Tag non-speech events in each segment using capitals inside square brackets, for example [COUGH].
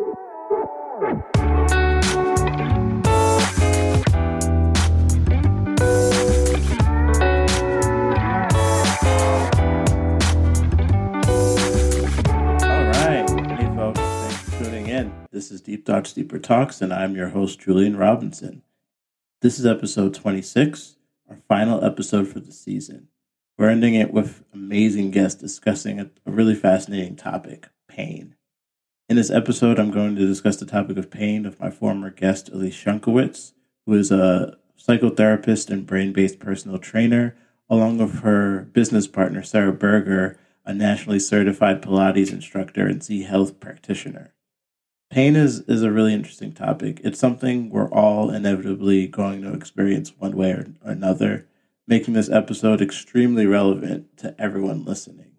This is Deep Thoughts, Deeper Talks, and I'm your host, Julian Robinson. This is episode 26, our final episode for the season. We're ending it with amazing guests discussing a, a really fascinating topic pain. In this episode, I'm going to discuss the topic of pain with my former guest, Elise Shunkowitz, who is a psychotherapist and brain based personal trainer, along with her business partner, Sarah Berger, a nationally certified Pilates instructor and Z Health practitioner. Pain is, is a really interesting topic. It's something we're all inevitably going to experience one way or another, making this episode extremely relevant to everyone listening.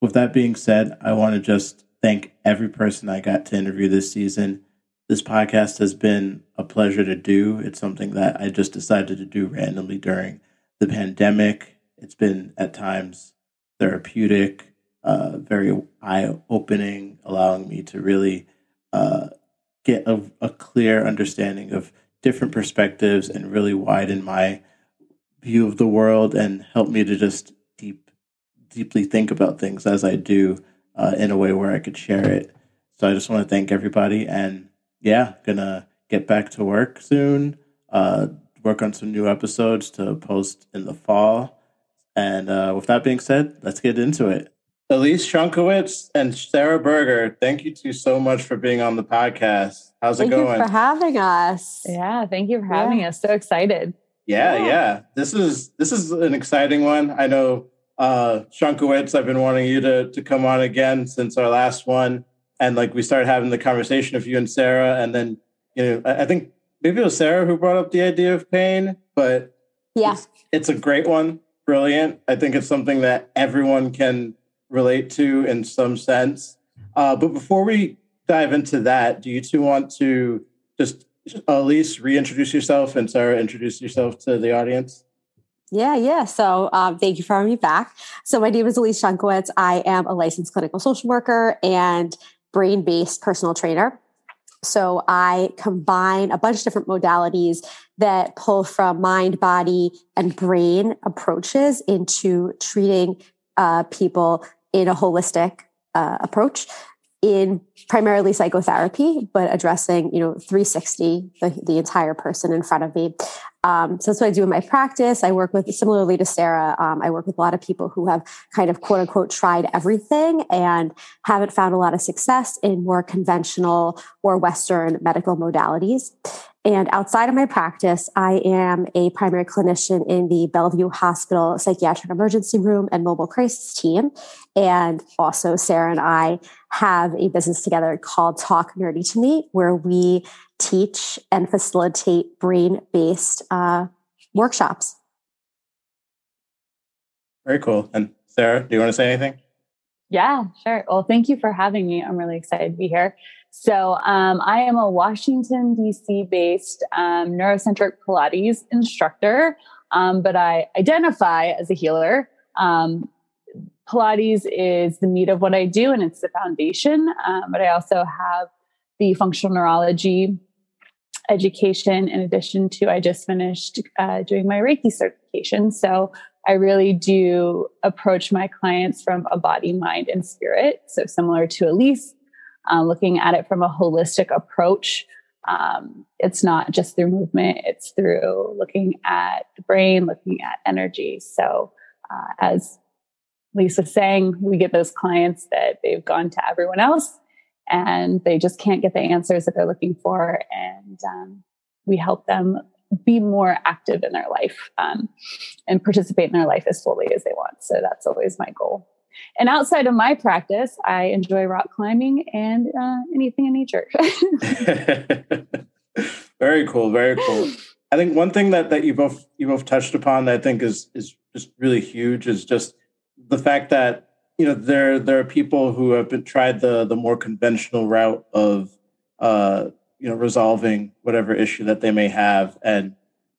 With that being said, I want to just thank every person I got to interview this season. This podcast has been a pleasure to do. It's something that I just decided to do randomly during the pandemic. It's been at times therapeutic, uh, very eye opening, allowing me to really uh, get a, a clear understanding of different perspectives and really widen my view of the world and help me to just deep deeply think about things as I do uh, in a way where I could share it. So I just want to thank everybody and yeah, gonna get back to work soon. Uh, work on some new episodes to post in the fall. And uh, with that being said, let's get into it. Elise Shunkowitz and Sarah Berger, thank you two so much for being on the podcast. How's thank it going? Thank you for having us. Yeah, thank you for having yeah. us. So excited. Yeah, yeah, yeah, This is this is an exciting one. I know uh Shunkowitz, I've been wanting you to to come on again since our last one. And like we started having the conversation of you and Sarah, and then you know, I, I think maybe it was Sarah who brought up the idea of pain, but yeah, it's, it's a great one. Brilliant. I think it's something that everyone can relate to in some sense. Uh, but before we dive into that, do you two want to just Elise reintroduce yourself and Sarah introduce yourself to the audience? Yeah, yeah. So um, thank you for having me back. So my name is Elise Shunkowitz. I am a licensed clinical social worker and brain based personal trainer. So I combine a bunch of different modalities that pull from mind, body, and brain approaches into treating uh, people in a holistic uh, approach in primarily psychotherapy, but addressing, you know, 360, the, the entire person in front of me. Um, so that's what I do in my practice. I work with, similarly to Sarah, um, I work with a lot of people who have kind of quote unquote tried everything and haven't found a lot of success in more conventional or Western medical modalities. And outside of my practice, I am a primary clinician in the Bellevue Hospital Psychiatric Emergency Room and Mobile Crisis Team. And also, Sarah and I have a business together called Talk Nerdy to Me, where we teach and facilitate brain based uh, workshops. Very cool. And Sarah, do you want to say anything? Yeah, sure. Well, thank you for having me. I'm really excited to be here. So, um, I am a Washington, D.C. based um, neurocentric Pilates instructor, um, but I identify as a healer. Um, Pilates is the meat of what I do and it's the foundation, um, but I also have the functional neurology education in addition to I just finished uh, doing my Reiki certification. So, I really do approach my clients from a body, mind, and spirit. So, similar to Elise, uh, looking at it from a holistic approach. Um, it's not just through movement, it's through looking at the brain, looking at energy. So, uh, as Lisa saying, we get those clients that they've gone to everyone else and they just can't get the answers that they're looking for. And um, we help them be more active in their life um, and participate in their life as fully as they want. So that's always my goal. And outside of my practice, I enjoy rock climbing and uh, anything in nature. [LAUGHS] very cool. Very cool. I think one thing that, that you both you both touched upon that I think is is just really huge is just the fact that you know there there are people who have been tried the the more conventional route of uh, you know resolving whatever issue that they may have and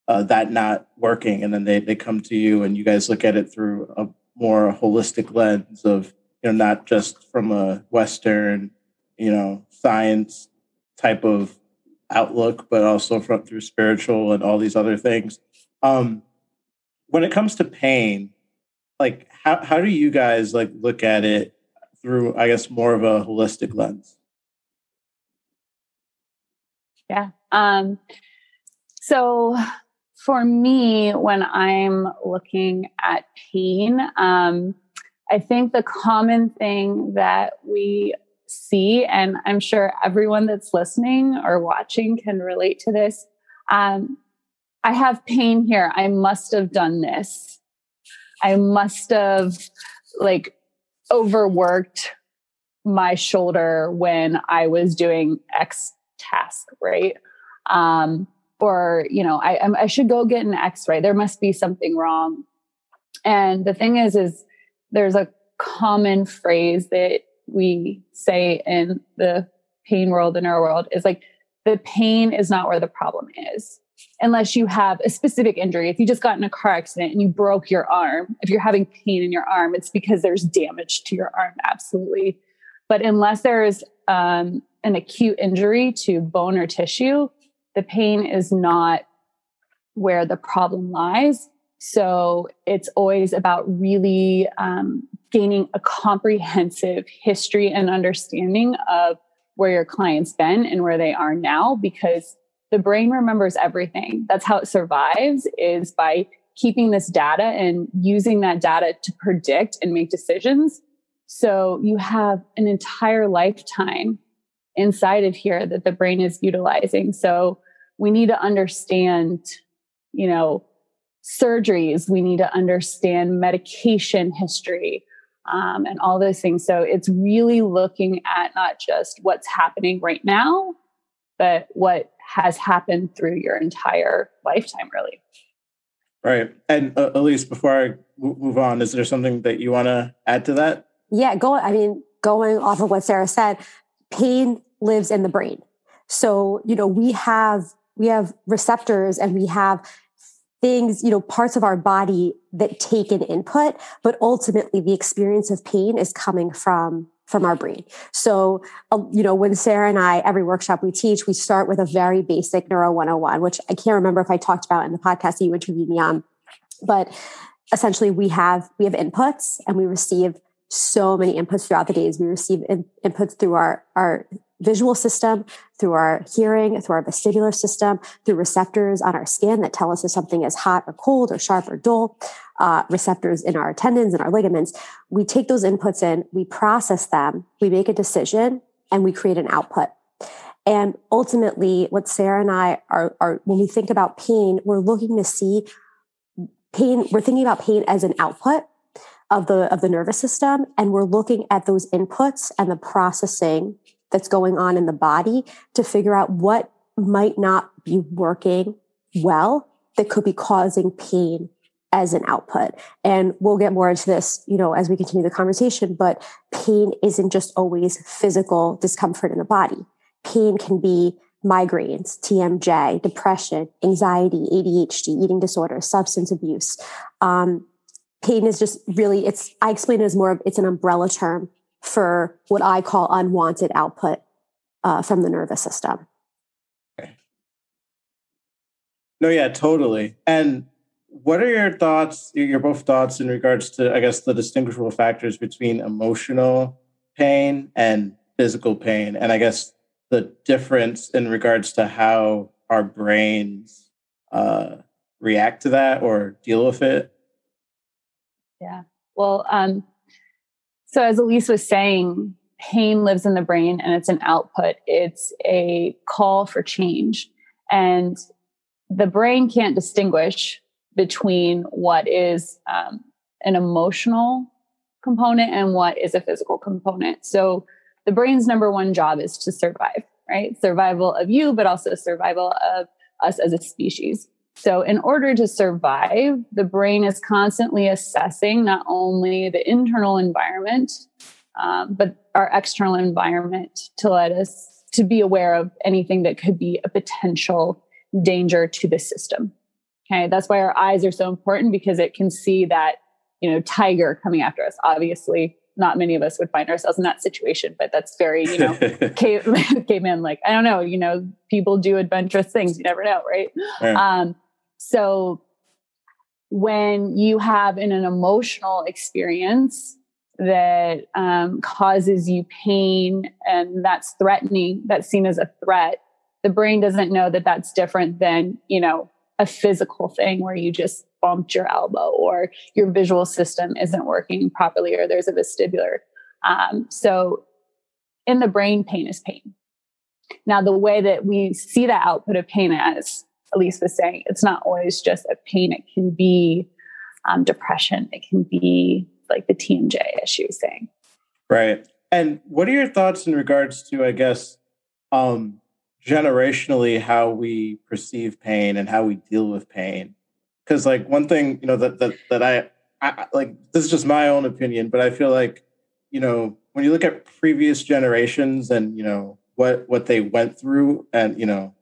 uh, that not working and then they they come to you and you guys look at it through a more holistic lens of you know not just from a western you know, science type of outlook, but also from through spiritual and all these other things. Um, when it comes to pain, like how how do you guys like look at it through, I guess, more of a holistic lens? Yeah. Um, so for me, when I'm looking at pain, um, I think the common thing that we see, and I'm sure everyone that's listening or watching can relate to this. Um, I have pain here. I must have done this. I must have like overworked my shoulder when I was doing X task, right? Um, or you know, I I should go get an X-ray. There must be something wrong. And the thing is, is there's a common phrase that we say in the pain world, the neuro world, is like the pain is not where the problem is. Unless you have a specific injury. If you just got in a car accident and you broke your arm, if you're having pain in your arm, it's because there's damage to your arm, absolutely. But unless there's um, an acute injury to bone or tissue, the pain is not where the problem lies. So it's always about really um, gaining a comprehensive history and understanding of where your client's been and where they are now because the brain remembers everything. That's how it survives is by keeping this data and using that data to predict and make decisions. So you have an entire lifetime inside of here that the brain is utilizing. So we need to understand, you know, surgeries. We need to understand medication history um, and all those things. So it's really looking at not just what's happening right now, but what has happened through your entire lifetime, really. Right. And uh, Elise, before I move on, is there something that you want to add to that? Yeah, go. I mean, going off of what Sarah said, pain lives in the brain. So, you know, we have we have receptors and we have things, you know, parts of our body that take an input, but ultimately the experience of pain is coming from from our brain. So, uh, you know, when Sarah and I, every workshop we teach, we start with a very basic Neuro 101, which I can't remember if I talked about in the podcast that you interviewed me on. But essentially, we have we have inputs, and we receive so many inputs throughout the days. We receive in, inputs through our our visual system, through our hearing, through our vestibular system, through receptors on our skin that tell us if something is hot or cold or sharp or dull, uh, receptors in our tendons and our ligaments. We take those inputs in, we process them, we make a decision, and we create an output. And ultimately, what Sarah and I are, are when we think about pain, we're looking to see pain, we're thinking about pain as an output of the of the nervous system and we're looking at those inputs and the processing that's going on in the body to figure out what might not be working well that could be causing pain as an output. And we'll get more into this, you know, as we continue the conversation, but pain isn't just always physical discomfort in the body. Pain can be migraines, TMJ, depression, anxiety, ADHD, eating disorders, substance abuse. Um, pain is just really, it's, I explain it as more of, it's an umbrella term for what I call unwanted output uh, from the nervous system. Okay. No, yeah, totally. And what are your thoughts, your both thoughts in regards to, I guess, the distinguishable factors between emotional pain and physical pain? And I guess the difference in regards to how our brains uh, react to that or deal with it? Yeah. Well, um, so, as Elise was saying, pain lives in the brain and it's an output, it's a call for change. And the brain can't distinguish between what is um, an emotional component and what is a physical component. So, the brain's number one job is to survive, right? Survival of you, but also survival of us as a species. So, in order to survive, the brain is constantly assessing not only the internal environment, um, but our external environment to let us to be aware of anything that could be a potential danger to the system. Okay, that's why our eyes are so important because it can see that you know tiger coming after us. Obviously, not many of us would find ourselves in that situation, but that's very, you know, [LAUGHS] cave, [LAUGHS] caveman, like, I don't know, you know, people do adventurous things. You never know. Right. right. Um, so when you have in an emotional experience that um, causes you pain and that's threatening, that's seen as a threat, the brain doesn't know that that's different than, you know, a physical thing where you just bumped your elbow or your visual system isn't working properly or there's a vestibular. Um, so in the brain, pain is pain. Now, the way that we see that output of pain as Elise was saying, it's not always just a pain. It can be um, depression. It can be like the TMJ, as she was saying. Right. And what are your thoughts in regards to, I guess, um, generationally, how we perceive pain and how we deal with pain? Because, like, one thing, you know, that that that I, I like, this is just my own opinion, but I feel like, you know, when you look at previous generations and you know what what they went through, and you know,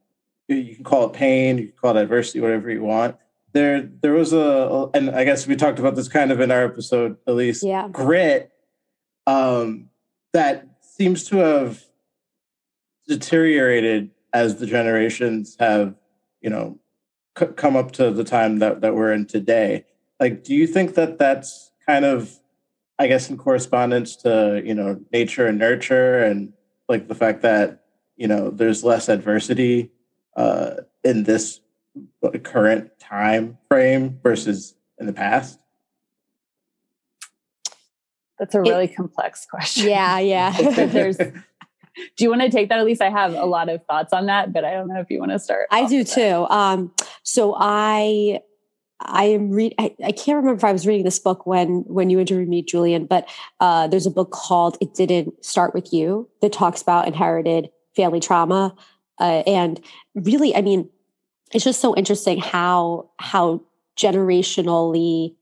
you can call it pain, you can call it adversity, whatever you want there there was a and I guess we talked about this kind of in our episode, Elise yeah. grit um, that seems to have deteriorated as the generations have, you know, c- come up to the time that, that we're in today. Like, do you think that that's kind of, I guess, in correspondence to, you know, nature and nurture and like the fact that, you know, there's less adversity uh, in this current time frame versus in the past? That's a really it, complex question. Yeah, yeah. [LAUGHS] [LAUGHS] There's do you want to take that? Elise I have a lot of thoughts on that, but I don't know if you want to start. I do too. Um, so I I am read. I, I, can't remember if I was reading this book when when you interviewed me, Julian. But uh, there's a book called "It Didn't Start with You" that talks about inherited family trauma, uh, and really, I mean, it's just so interesting how how generationally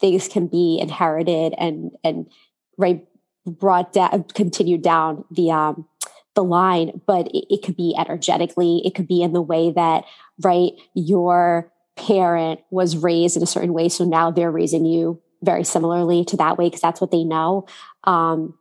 things can be inherited and and right brought down continued down the um the line but it, it could be energetically it could be in the way that right your parent was raised in a certain way so now they're raising you very similarly to that way because that's what they know. Um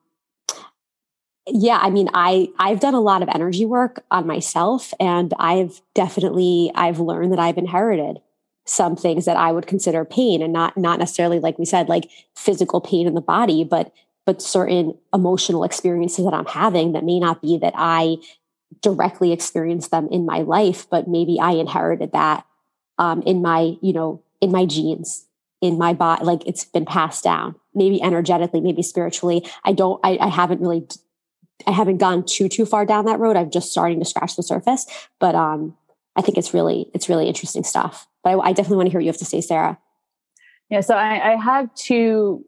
yeah i mean i i've done a lot of energy work on myself and i've definitely i've learned that i've inherited some things that i would consider pain and not not necessarily like we said like physical pain in the body but but certain emotional experiences that i'm having that may not be that i directly experienced them in my life but maybe i inherited that um, in my you know in my genes in my body like it's been passed down. Maybe energetically maybe spiritually. I don't I, I haven't really I haven't gone too too far down that road. I'm just starting to scratch the surface, but um, I think it's really it's really interesting stuff. But I, I definitely want to hear what you have to say, Sarah. Yeah, so I, I have two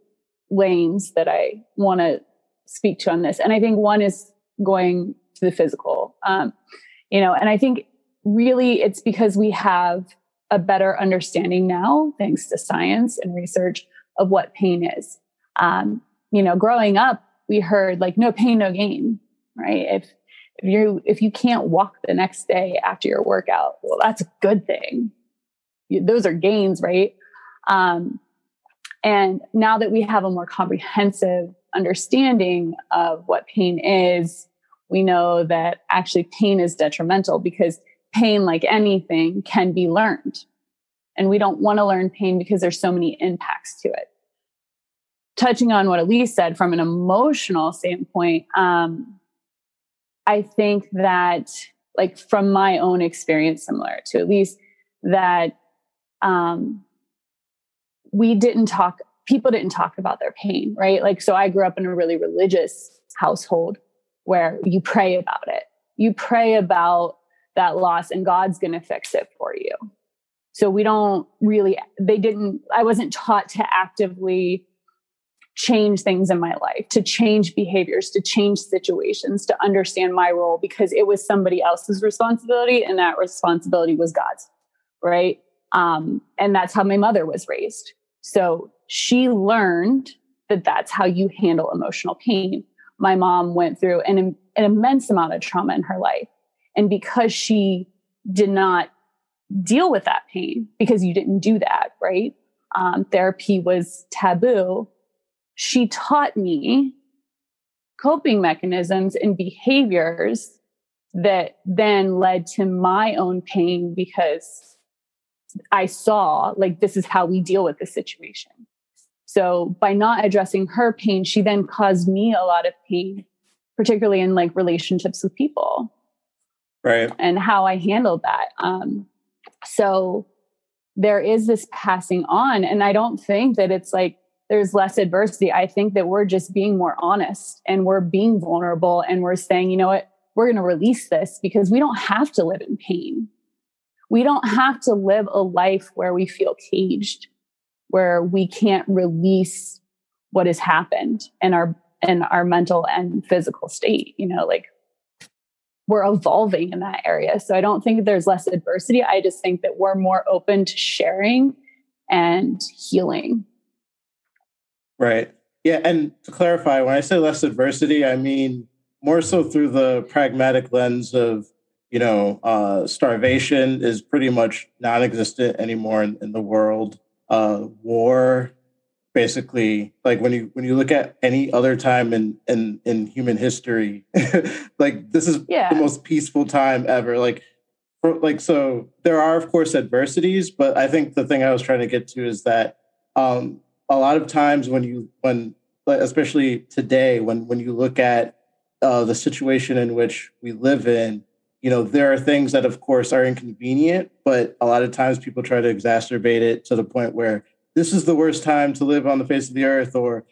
lanes that I want to speak to on this, and I think one is going to the physical. Um, you know, and I think really it's because we have a better understanding now, thanks to science and research, of what pain is. Um, you know, growing up, we heard like no pain no gain right? If if you if you can't walk the next day after your workout well that's a good thing. Those are gains right? Um, and now that we have a more comprehensive understanding of what pain is we know that actually pain is detrimental because pain like anything can be learned. And we don't want to learn pain because there's so many impacts to it touching on what Elise said from an emotional standpoint, um, I think that, like, from my own experience, similar to Elise, that um, we didn't talk, people didn't talk about their pain, right? Like, so I grew up in a really religious household where you pray about it. You pray about that loss, and God's going to fix it for you. So we don't really, they didn't, I wasn't taught to actively change things in my life, to change behaviors, to change situations, to understand my role because it was somebody else's responsibility and that responsibility was God's, right? Um, and that's how my mother was raised. So she learned that that's how you handle emotional pain. My mom went through an, an immense amount of trauma in her life. And because she did not deal with that pain, because you didn't do that, right? Um, therapy was taboo she taught me coping mechanisms and behaviors that then led to my own pain because I saw like this is how we deal with the situation. So by not addressing her pain, she then caused me a lot of pain, particularly in like relationships with people. Right. And how I handled that. Um, so there is this passing on. And I don't think that it's like there's less adversity. I think that we're just being more honest and we're being vulnerable and we're saying, you know what, we're going to release this because we don't have to live in pain. We don't have to live a life where we feel caged, where we can't release what has happened in our in our mental and physical state. You know, like we're evolving in that area. So I don't think there's less adversity. I just think that we're more open to sharing and healing. Right. Yeah. And to clarify, when I say less adversity, I mean more so through the pragmatic lens of, you know, uh, starvation is pretty much non existent anymore in, in the world. Uh, war basically like when you when you look at any other time in in in human history [LAUGHS] like this is yeah. the most peaceful time ever like for, like so there are of course adversities but i think the thing i was trying to get to is that um a lot of times when you when especially today when when you look at uh, the situation in which we live in you know there are things that of course are inconvenient but a lot of times people try to exacerbate it to the point where this is the worst time to live on the face of the earth or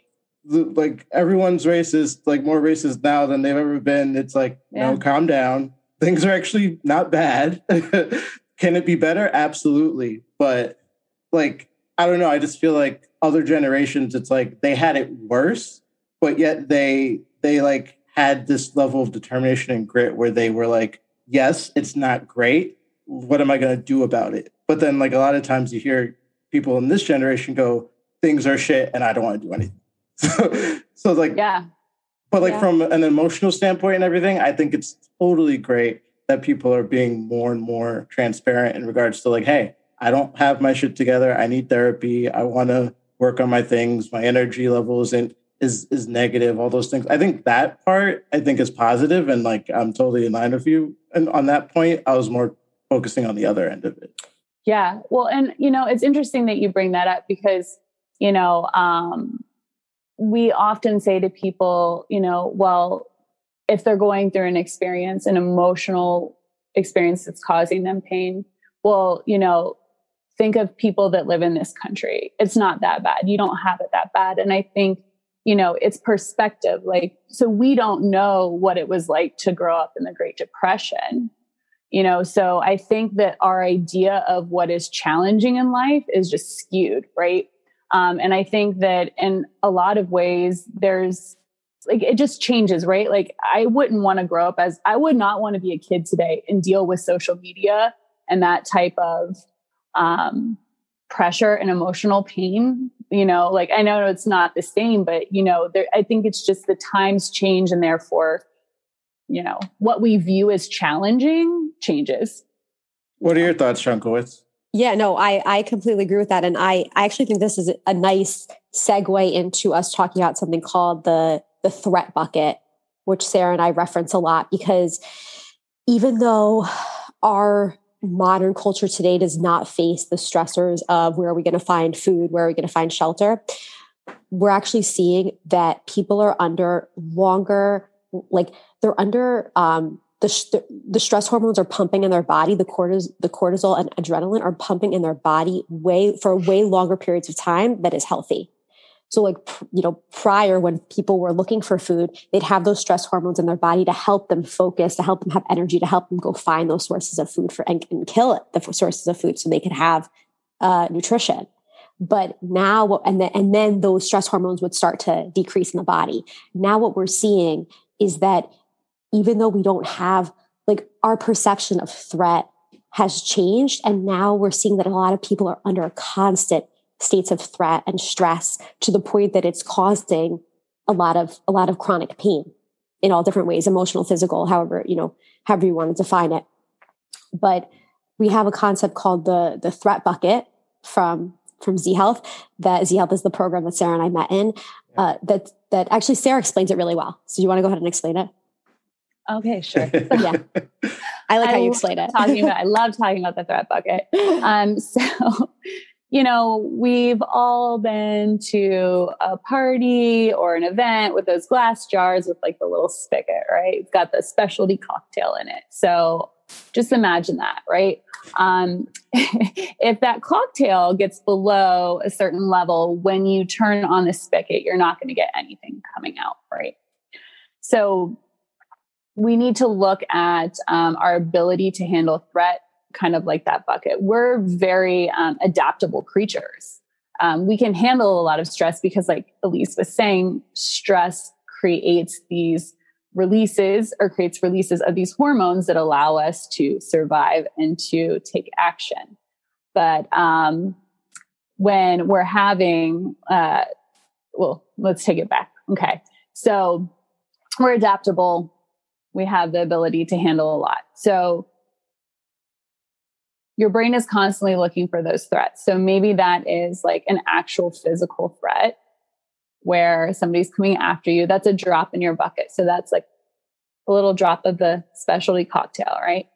like everyone's racist like more racist now than they've ever been. It's like yeah. no calm down. Things are actually not bad. [LAUGHS] Can it be better? Absolutely. But like i don't know i just feel like other generations it's like they had it worse but yet they they like had this level of determination and grit where they were like yes it's not great what am i going to do about it but then like a lot of times you hear people in this generation go, things are shit and I don't want to do anything. [LAUGHS] so, so like, yeah. But like yeah. from an emotional standpoint and everything, I think it's totally great that people are being more and more transparent in regards to like, hey, I don't have my shit together. I need therapy. I want to work on my things. My energy level isn't is is negative. All those things. I think that part I think is positive, and like I'm totally in line with you. And on that point, I was more focusing on the other end of it. Yeah. Well, and you know, it's interesting that you bring that up because, you know, um, we often say to people, you know, well, if they're going through an experience, an emotional experience that's causing them pain, well, you know, think of people that live in this country. It's not that bad. You don't have it that bad. And I think, you know, it's perspective. Like, so we don't know what it was like to grow up in the Great Depression you know so i think that our idea of what is challenging in life is just skewed right um, and i think that in a lot of ways there's like it just changes right like i wouldn't want to grow up as i would not want to be a kid today and deal with social media and that type of um, pressure and emotional pain you know like i know it's not the same but you know there i think it's just the times change and therefore you know, what we view as challenging changes. What are your thoughts, Shankowitz? Yeah, no, I, I completely agree with that. And I, I actually think this is a nice segue into us talking about something called the, the threat bucket, which Sarah and I reference a lot because even though our modern culture today does not face the stressors of where are we going to find food, where are we going to find shelter, we're actually seeing that people are under longer, like they're under um, the, the stress hormones are pumping in their body. The cortis, the cortisol and adrenaline are pumping in their body way for way longer periods of time that is healthy. So, like you know, prior when people were looking for food, they'd have those stress hormones in their body to help them focus, to help them have energy, to help them go find those sources of food for and, and kill it, the sources of food, so they could have uh, nutrition. But now, and then and then those stress hormones would start to decrease in the body. Now, what we're seeing is that even though we don't have like our perception of threat has changed and now we're seeing that a lot of people are under constant states of threat and stress to the point that it's causing a lot of a lot of chronic pain in all different ways emotional physical however you know however you want to define it but we have a concept called the the threat bucket from from Z Health. That Z Health is the program that Sarah and I met in. Uh, that that actually Sarah explains it really well. So you want to go ahead and explain it? Okay, sure. [LAUGHS] yeah, I like I how you explain it. talking about, I love talking about the threat bucket. [LAUGHS] Um, so you know, we've all been to a party or an event with those glass jars with like the little spigot, right? It's got the specialty cocktail in it. So just imagine that, right? Um, [LAUGHS] if that cocktail gets below a certain level, when you turn on the spigot, you're not going to get anything coming out, right? So we need to look at um, our ability to handle threat kind of like that bucket. We're very um, adaptable creatures. Um, we can handle a lot of stress because, like Elise was saying, stress creates these releases or creates releases of these hormones that allow us to survive and to take action. But um, when we're having, uh, well, let's take it back. Okay. So we're adaptable. We have the ability to handle a lot. So your brain is constantly looking for those threats. So maybe that is like an actual physical threat where somebody's coming after you. That's a drop in your bucket. So that's like a little drop of the specialty cocktail, right?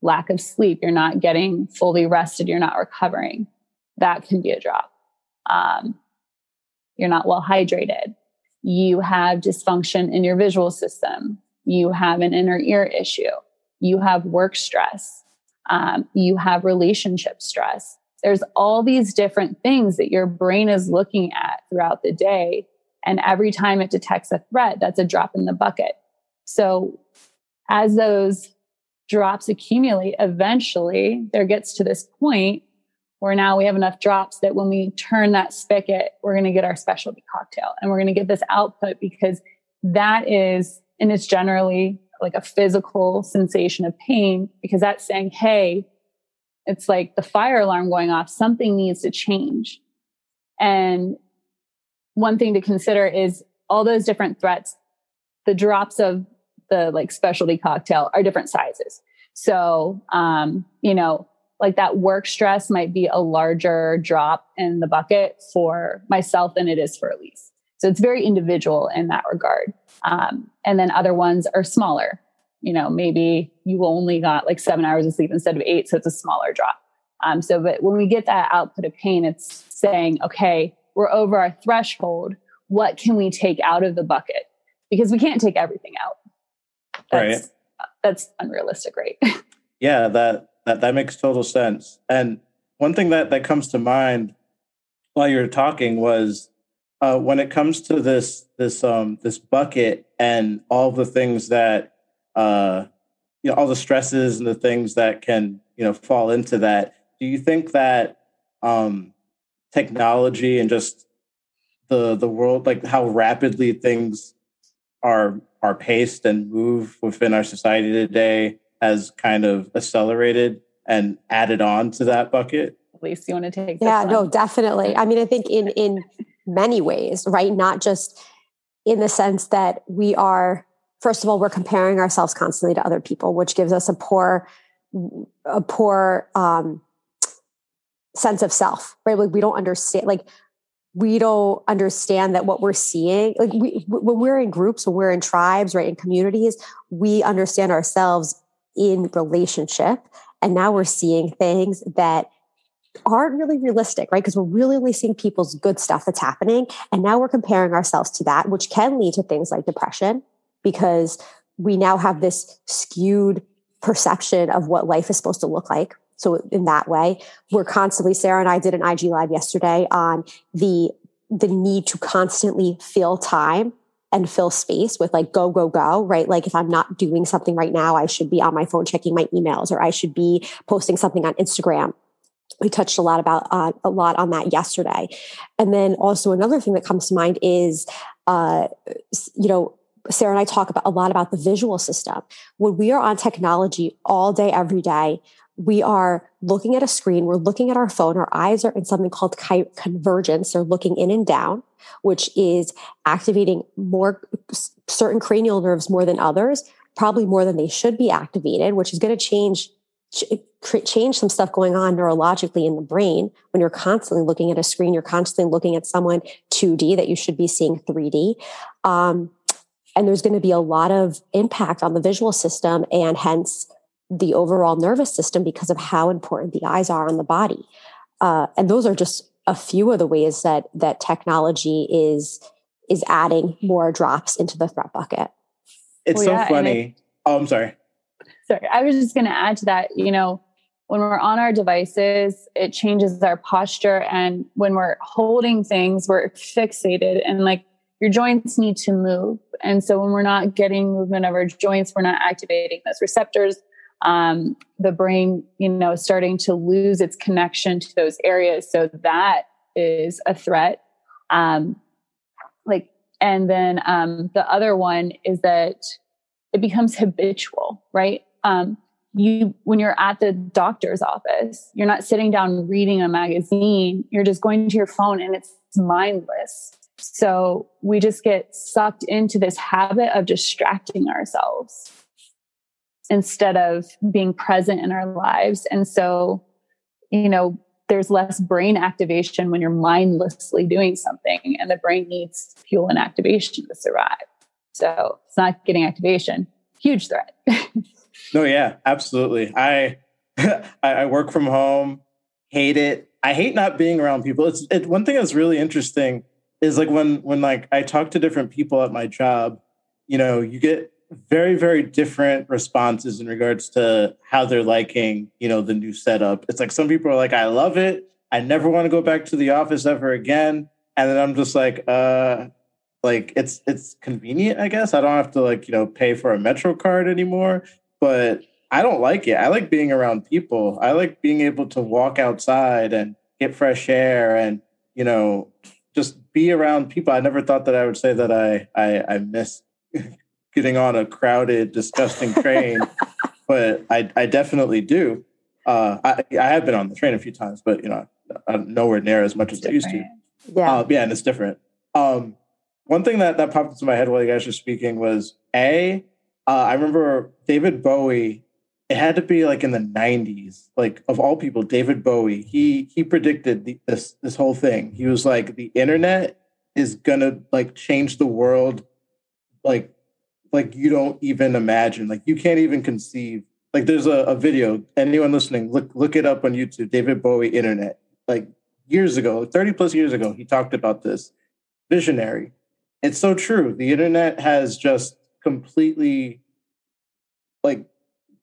Lack of sleep. You're not getting fully rested. You're not recovering. That can be a drop. Um, you're not well hydrated. You have dysfunction in your visual system. You have an inner ear issue. You have work stress um, you have relationship stress. There's all these different things that your brain is looking at throughout the day. And every time it detects a threat, that's a drop in the bucket. So as those drops accumulate, eventually there gets to this point where now we have enough drops that when we turn that spigot, we're going to get our specialty cocktail and we're going to get this output because that is, and it's generally like a physical sensation of pain because that's saying, hey, it's like the fire alarm going off, something needs to change. And one thing to consider is all those different threats, the drops of the like specialty cocktail are different sizes. So, um, you know, like that work stress might be a larger drop in the bucket for myself than it is for Elise. So it's very individual in that regard. Um, and then other ones are smaller. You know, maybe you only got like seven hours of sleep instead of eight, so it's a smaller drop. Um, so, but when we get that output of pain, it's saying, okay, we're over our threshold. What can we take out of the bucket? Because we can't take everything out. That's, right. That's unrealistic, right? [LAUGHS] yeah, that, that that makes total sense. And one thing that that comes to mind while you're talking was uh, when it comes to this this um this bucket and all the things that uh you know all the stresses and the things that can you know fall into that do you think that um technology and just the the world like how rapidly things are are paced and move within our society today has kind of accelerated and added on to that bucket? Elise, you want to take yeah no definitely. I mean i think in in many ways, right? Not just in the sense that we are, first of all, we're comparing ourselves constantly to other people, which gives us a poor, a poor um, sense of self, right? Like we don't understand, like we don't understand that what we're seeing, like we, when we're in groups, when we're in tribes, right, in communities, we understand ourselves in relationship. And now we're seeing things that aren't really realistic, right? Because we're really only seeing people's good stuff that's happening. And now we're comparing ourselves to that, which can lead to things like depression because we now have this skewed perception of what life is supposed to look like. So in that way, we're constantly, Sarah and I did an IG live yesterday on the, the need to constantly fill time and fill space with like go go go right like if i'm not doing something right now i should be on my phone checking my emails or i should be posting something on instagram we touched a lot about uh, a lot on that yesterday. And then also another thing that comes to mind is uh, you know sarah and i talk about a lot about the visual system. When we are on technology all day every day we are looking at a screen we're looking at our phone our eyes are in something called convergence they're looking in and down which is activating more certain cranial nerves more than others probably more than they should be activated which is going to change change some stuff going on neurologically in the brain. When you're constantly looking at a screen you're constantly looking at someone 2d that you should be seeing 3d um, and there's going to be a lot of impact on the visual system and hence the overall nervous system because of how important the eyes are on the body. Uh, and those are just a few of the ways that that technology is is adding more drops into the threat bucket. It's well, so yeah, funny. it, oh i'm sorry sorry, I was just going to add to that, you know, when we're on our devices, it changes our posture. And when we're holding things, we're fixated and like your joints need to move. And so when we're not getting movement of our joints, we're not activating those receptors. Um, the brain, you know, starting to lose its connection to those areas. So that is a threat. Um, like, and then um, the other one is that it becomes habitual, right? Um, you when you're at the doctor's office you're not sitting down reading a magazine. You're just going to your phone and it's mindless. So we just get sucked into this habit of distracting ourselves instead of being present in our lives. And so you know there's less brain activation when you're mindlessly doing something and the brain needs fuel and activation to survive. So it's not getting activation huge threat [LAUGHS] No, yeah, absolutely. [LAUGHS] I I work from home, hate it. I hate not being around people. It's it, one thing that's really interesting is like when when like I talk to different people at my job, you know, you get very very different responses in regards to how they're liking, you know, the new setup. It's like some people are like I love it. I never want to go back to the office ever again. And then I'm just like uh like it's it's convenient, I guess. I don't have to like, you know, pay for a Metro card anymore but I don't like it. I like being around people. I like being able to walk outside and get fresh air and, you know, just be around people. I never thought that I would say that I I, I miss [LAUGHS] getting on a crowded, disgusting train, [LAUGHS] but I I definitely do. Uh, I I have been on the train a few times, but you know, I'm nowhere near as much as different. I used to. Yeah, uh, yeah, and it's different. Um, one thing that that popped into my head while you guys were speaking was a uh, I remember David Bowie. It had to be like in the '90s, like of all people, David Bowie. He he predicted the, this this whole thing. He was like, the internet is gonna like change the world, like like you don't even imagine. Like you can't even conceive. Like there's a, a video. Anyone listening, look look it up on YouTube. David Bowie internet. Like years ago, 30 plus years ago, he talked about this. Visionary. It's so true. The internet has just completely like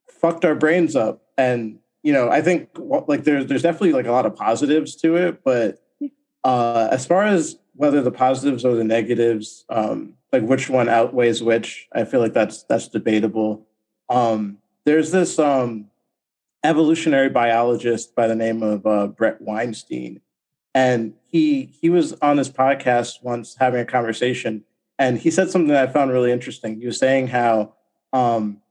fucked our brains up. And you know i think like there's there's definitely like a lot of positives to it but uh as far as whether the positives or the negatives um like which one outweighs which i feel like that's that's debatable. Um there's this um evolutionary biologist by the name of uh, bret weinstein. And he he was on this podcast once having a conversation and he said something that I found really interesting. He was saying how um,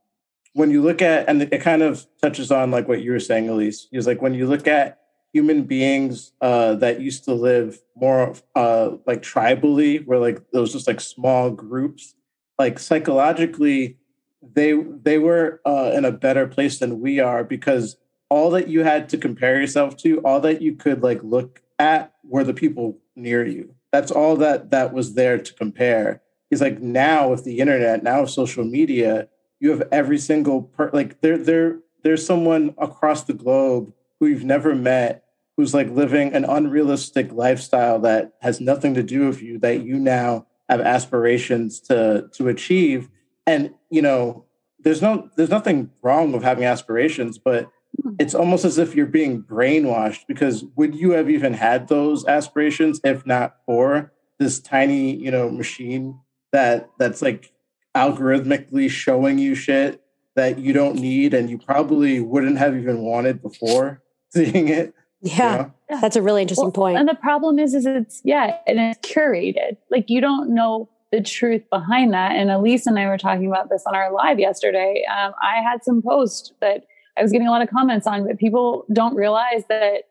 when you look at, and it kind of touches on like what you were saying, Elise. He was like, when you look at human beings uh, that used to live more uh, like tribally, where like those just like small groups, like psychologically, they they were uh, in a better place than we are because all that you had to compare yourself to, all that you could like look at, were the people near you that's all that that was there to compare. He's like, now with the internet, now with social media, you have every single per like there there there's someone across the globe who you've never met who's like living an unrealistic lifestyle that has nothing to do with you that you now have aspirations to to achieve and you know there's no there's nothing wrong with having aspirations but. It's almost as if you're being brainwashed because would you have even had those aspirations if not for this tiny you know machine that that's like algorithmically showing you shit that you don't need and you probably wouldn't have even wanted before [LAUGHS] seeing it yeah. you know? that's a really interesting well, point. and the problem is is it's yeah and it's curated. Like you don't know the truth behind that. And elise and i were talking about this on our live yesterday. Um, i had some posts that I was getting a lot of comments on, but people don't realize that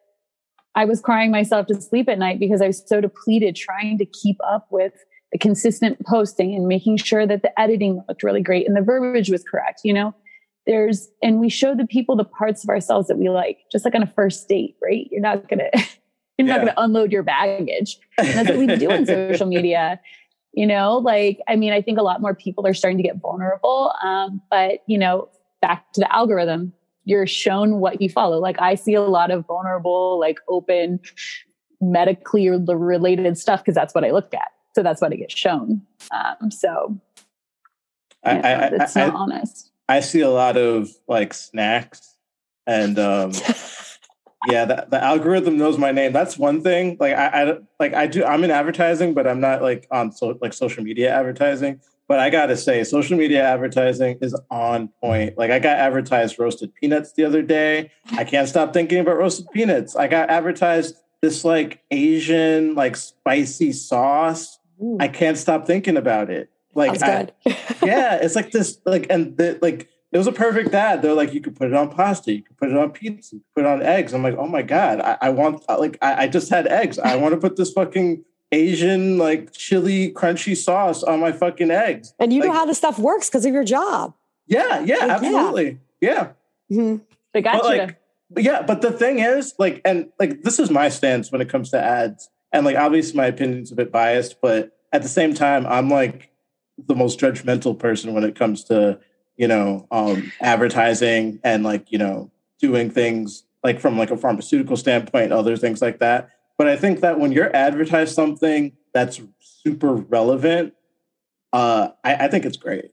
I was crying myself to sleep at night because I was so depleted trying to keep up with the consistent posting and making sure that the editing looked really great and the verbiage was correct. You know, there's and we show the people the parts of ourselves that we like just like on a first date right you're not gonna [LAUGHS] you're yeah. not gonna unload your baggage and that's what we do on [LAUGHS] social media you know like i mean i think a lot more people are starting to get vulnerable um, but you know back to the algorithm you're shown what you follow like i see a lot of vulnerable like open medically related stuff because that's what i look at so that's what it gets shown um, so I, I, it's not I, honest I see a lot of like snacks and um [LAUGHS] yeah, the, the algorithm knows my name. That's one thing. Like I, I like I do I'm in advertising, but I'm not like on so like social media advertising. But I gotta say, social media advertising is on point. Like I got advertised roasted peanuts the other day. I can't stop thinking about roasted peanuts. I got advertised this like Asian like spicy sauce. Ooh. I can't stop thinking about it. Like, I, [LAUGHS] yeah, it's like this, like, and the, like, it was a perfect ad. They're like, you could put it on pasta, you could put it on pizza, you could put it on eggs. I'm like, oh my god, I, I want, like, I, I just had eggs. I want to put this fucking Asian like chili crunchy sauce on my fucking eggs. And you like, know how this stuff works because of your job. Yeah, yeah, like, absolutely, yeah. yeah. Mm-hmm. They got but, you. Like, yeah, but the thing is, like, and like, this is my stance when it comes to ads, and like, obviously, my opinion's a bit biased, but at the same time, I'm like, the most judgmental person when it comes to you know um, advertising and like you know doing things like from like a pharmaceutical standpoint other things like that but i think that when you're advertised something that's super relevant uh i, I think it's great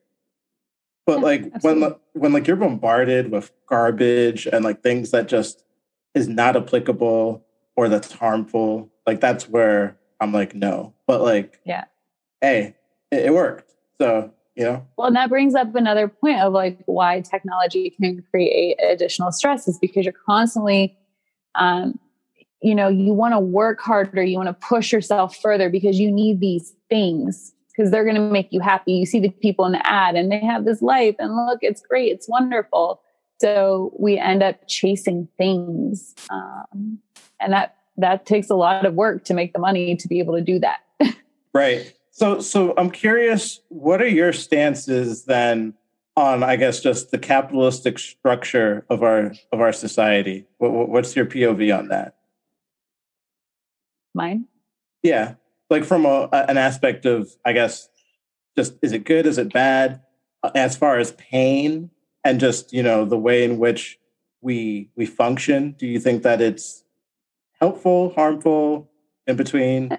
but yeah, like absolutely. when when like you're bombarded with garbage and like things that just is not applicable or that's harmful like that's where i'm like no but like yeah hey it, it worked so, you know. Well, and that brings up another point of like why technology can create additional stress is because you're constantly, um, you know, you want to work harder, you want to push yourself further because you need these things because they're going to make you happy. You see the people in the ad and they have this life and look, it's great, it's wonderful. So we end up chasing things. Um, and that, that takes a lot of work to make the money to be able to do that. [LAUGHS] right. So, so I'm curious, what are your stances then on, I guess, just the capitalistic structure of our of our society? What, what's your POV on that? Mine. Yeah, like from a, an aspect of, I guess, just is it good? Is it bad? Uh, as far as pain and just you know the way in which we we function, do you think that it's helpful, harmful, in between?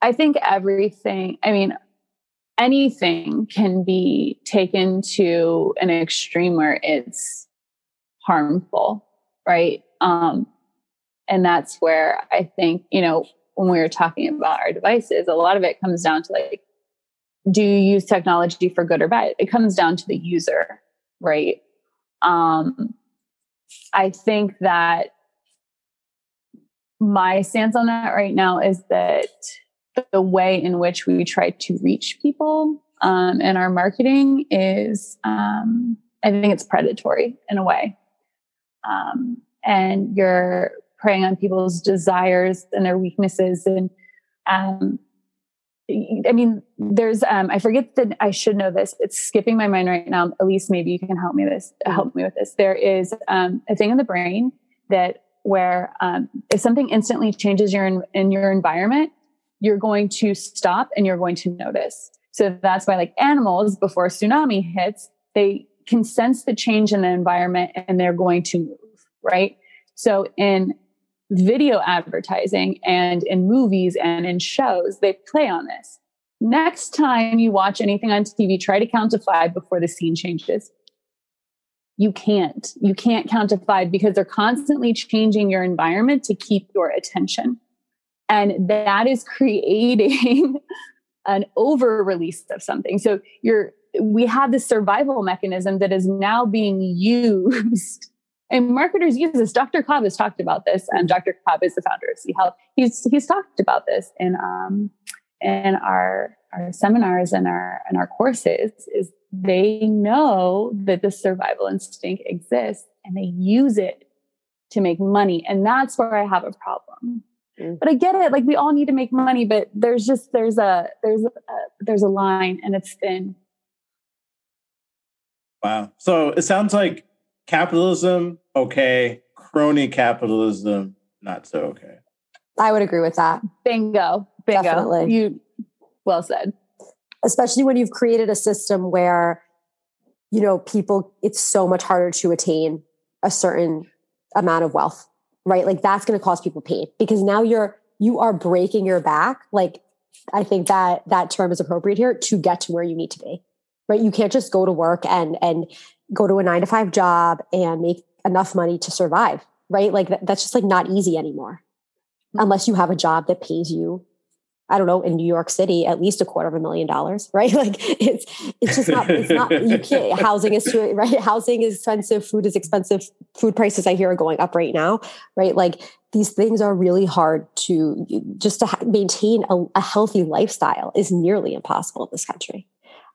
I think everything, I mean, anything can be taken to an extreme where it's harmful, right? Um, and that's where I think, you know, when we were talking about our devices, a lot of it comes down to like, do you use technology for good or bad? It comes down to the user, right? Um, I think that my stance on that right now is that the way in which we try to reach people um, in our marketing is, um, I think it's predatory in a way. Um, and you're preying on people's desires and their weaknesses. And um, I mean, there's, um, I forget that I should know this. It's skipping my mind right now. Elise, maybe you can help me this, help me with this. There is um, a thing in the brain that where if something instantly changes your in, in your environment, you're going to stop and you're going to notice. So that's why, like animals, before a tsunami hits, they can sense the change in the environment and they're going to move, right? So in video advertising and in movies and in shows, they play on this. Next time you watch anything on TV, try to count to five before the scene changes. You can't. You can't count to five because they're constantly changing your environment to keep your attention. And that is creating [LAUGHS] an over release of something. So you're, we have this survival mechanism that is now being [LAUGHS] used. And marketers use this. Dr. Cobb has talked about this, and Dr. Cobb is the founder of C Health. He's he's talked about this in um in our our seminars and our and our courses. Is they know that the survival instinct exists and they use it to make money, and that's where I have a problem Mm. But I get it. Like we all need to make money, but there's just there's a there's a there's a line and it's thin. Wow. So it sounds like capitalism, okay, crony capitalism, not so okay. I would agree with that. Bingo. Bingo. Definitely. You well said. Especially when you've created a system where, you know, people, it's so much harder to attain a certain amount of wealth, right? Like that's going to cause people pain because now you're, you are breaking your back. Like I think that that term is appropriate here to get to where you need to be, right? You can't just go to work and, and go to a nine to five job and make enough money to survive, right? Like that's just like not easy anymore mm-hmm. unless you have a job that pays you I don't know, in New York City, at least a quarter of a million dollars, [LAUGHS] right? Like it's it's just not it's not [LAUGHS] you can't housing is too right. Housing is expensive, food is expensive. Food prices I hear are going up right now, right? Like these things are really hard to just to maintain a, a healthy lifestyle is nearly impossible in this country.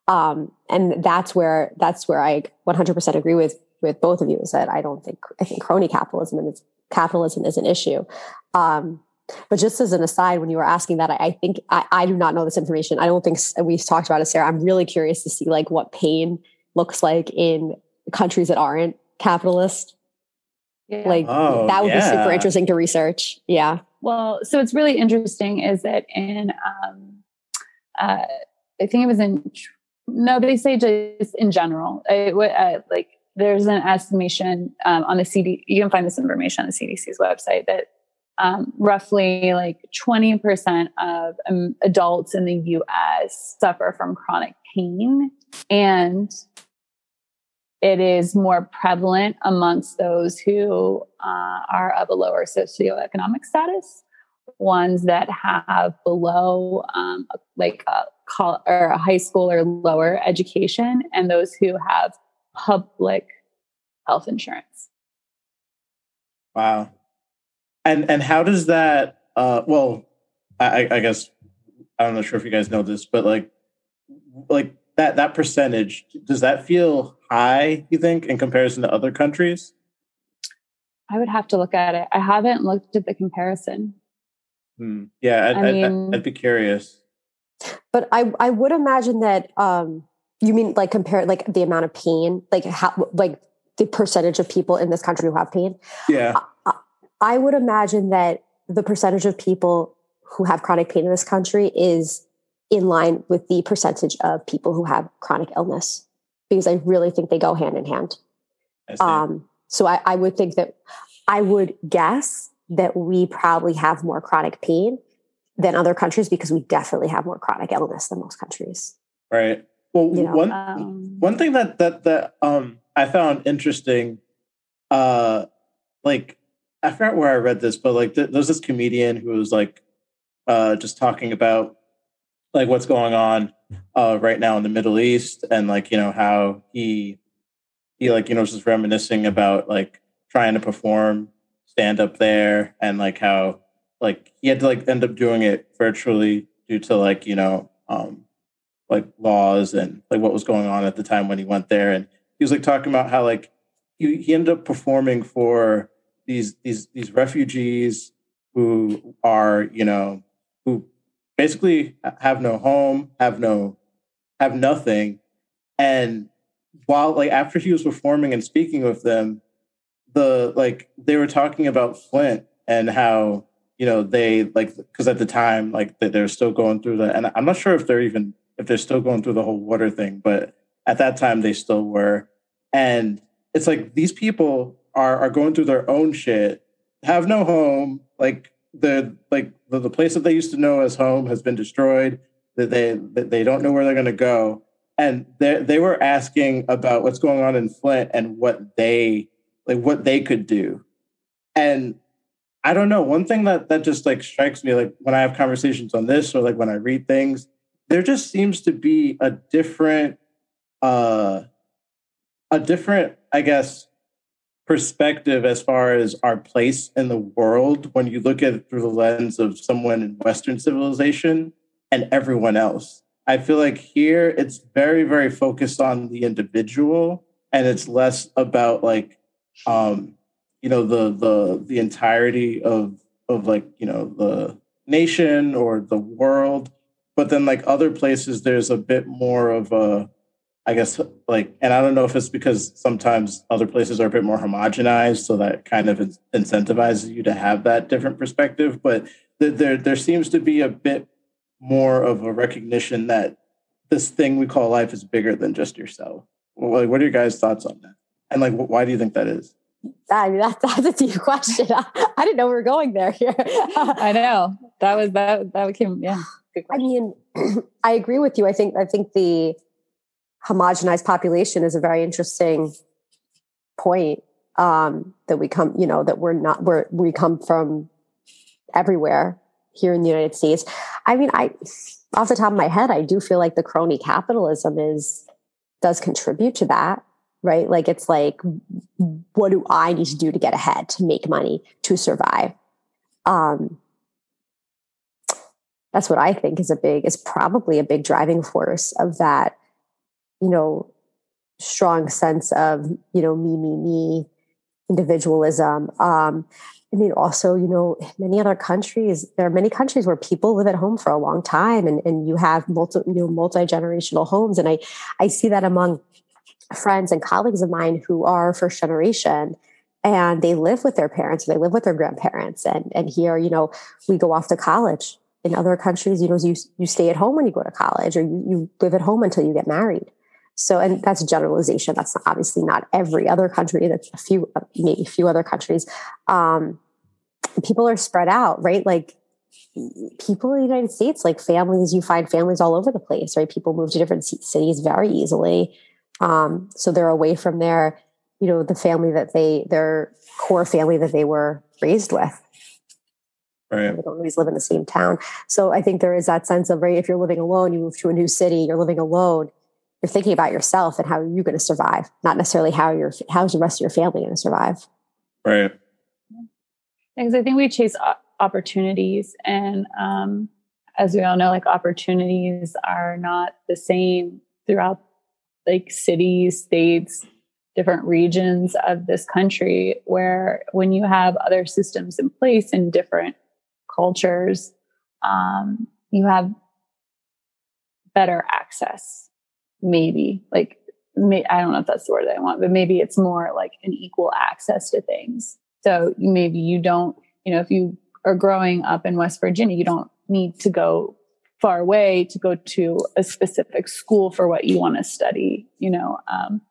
Um, and that's where that's where I 100% agree with with both of you is that I don't think I think crony capitalism and capitalism is an issue. Um, but just as an aside, when you were asking that, I, I think I, I, do not know this information. I don't think we've talked about it, Sarah. I'm really curious to see like what pain looks like in countries that aren't capitalist. Yeah. Like oh, that would yeah. be super interesting to research. Yeah. Well, so it's really interesting is that in, um, uh, I think it was in, no, they say just in general, it, uh, like there's an estimation um, on the CD. You can find this information on the CDC's website that um, roughly like 20% of um, adults in the US suffer from chronic pain. And it is more prevalent amongst those who uh, are of a lower socioeconomic status, ones that have below um, like a, call, or a high school or lower education, and those who have public health insurance. Wow. And and how does that? Uh, well, I, I guess I'm not know sure if you guys know this, but like like that that percentage does that feel high? You think in comparison to other countries? I would have to look at it. I haven't looked at the comparison. Hmm. Yeah, I'd, I mean, I'd, I'd, be curious. But I I would imagine that um, you mean like compare like the amount of pain, like how like the percentage of people in this country who have pain. Yeah. I would imagine that the percentage of people who have chronic pain in this country is in line with the percentage of people who have chronic illness because I really think they go hand in hand. Um, so I, I would think that I would guess that we probably have more chronic pain than other countries because we definitely have more chronic illness than most countries. Right. Well, you know, one um, one thing that that that um I found interesting, uh, like I forgot where I read this, but like th- there's this comedian who was like uh, just talking about like what's going on uh, right now in the Middle East and like you know how he he like you know was just reminiscing about like trying to perform stand up there and like how like he had to like end up doing it virtually due to like you know um like laws and like what was going on at the time when he went there. And he was like talking about how like he, he ended up performing for these these these refugees who are you know who basically have no home, have no have nothing, and while like after he was performing and speaking with them, the like they were talking about Flint and how you know they like because at the time like they're still going through the and I'm not sure if they're even if they're still going through the whole water thing, but at that time they still were, and it's like these people are are going through their own shit, have no home, like the like the, the place that they used to know as home has been destroyed. That they that they don't know where they're going to go, and they they were asking about what's going on in Flint and what they like what they could do, and I don't know. One thing that that just like strikes me, like when I have conversations on this or like when I read things, there just seems to be a different, uh, a different, I guess, perspective as far as our place in the world when you look at it through the lens of someone in Western civilization and everyone else. I feel like here it's very, very focused on the individual and it's less about like um, you know, the the the entirety of of like, you know, the nation or the world. But then like other places there's a bit more of a I guess like, and I don't know if it's because sometimes other places are a bit more homogenized, so that kind of incentivizes you to have that different perspective. But there, there seems to be a bit more of a recognition that this thing we call life is bigger than just yourself. Well, what are your guys' thoughts on that? And like, why do you think that is? I mean, that, that's a deep question. I, [LAUGHS] I, didn't know we were going there here. I know that was that that came yeah. I mean, [CLEARS THROAT] I agree with you. I think I think the homogenized population is a very interesting point um, that we come, you know, that we're not, we're, we come from everywhere here in the United States. I mean, I, off the top of my head, I do feel like the crony capitalism is, does contribute to that, right? Like it's like, what do I need to do to get ahead, to make money, to survive? Um, that's what I think is a big, is probably a big driving force of that you know, strong sense of, you know, me, me, me, individualism. Um, I mean, also, you know, many other countries, there are many countries where people live at home for a long time and, and you have multi, you know, multi-generational homes. And I, I see that among friends and colleagues of mine who are first generation and they live with their parents or they live with their grandparents. And, and here, you know, we go off to college in other countries, you know, you, you stay at home when you go to college or you, you live at home until you get married. So, and that's a generalization. That's obviously not every other country. That's a few, maybe a few other countries. Um, people are spread out, right? Like people in the United States, like families, you find families all over the place, right? People move to different cities very easily. Um, so they're away from their, you know, the family that they, their core family that they were raised with. Right. They don't always live in the same town. So I think there is that sense of, right, if you're living alone, you move to a new city, you're living alone you're thinking about yourself and how are you're going to survive, not necessarily how your how's the rest of your family going to survive. Right. Because I think we chase opportunities, and um, as we all know, like opportunities are not the same throughout like cities, states, different regions of this country. Where when you have other systems in place in different cultures, um, you have better access maybe like may, I don't know if that's the word that I want, but maybe it's more like an equal access to things. So maybe you don't, you know, if you are growing up in West Virginia, you don't need to go far away to go to a specific school for what you want to study, you know. Um,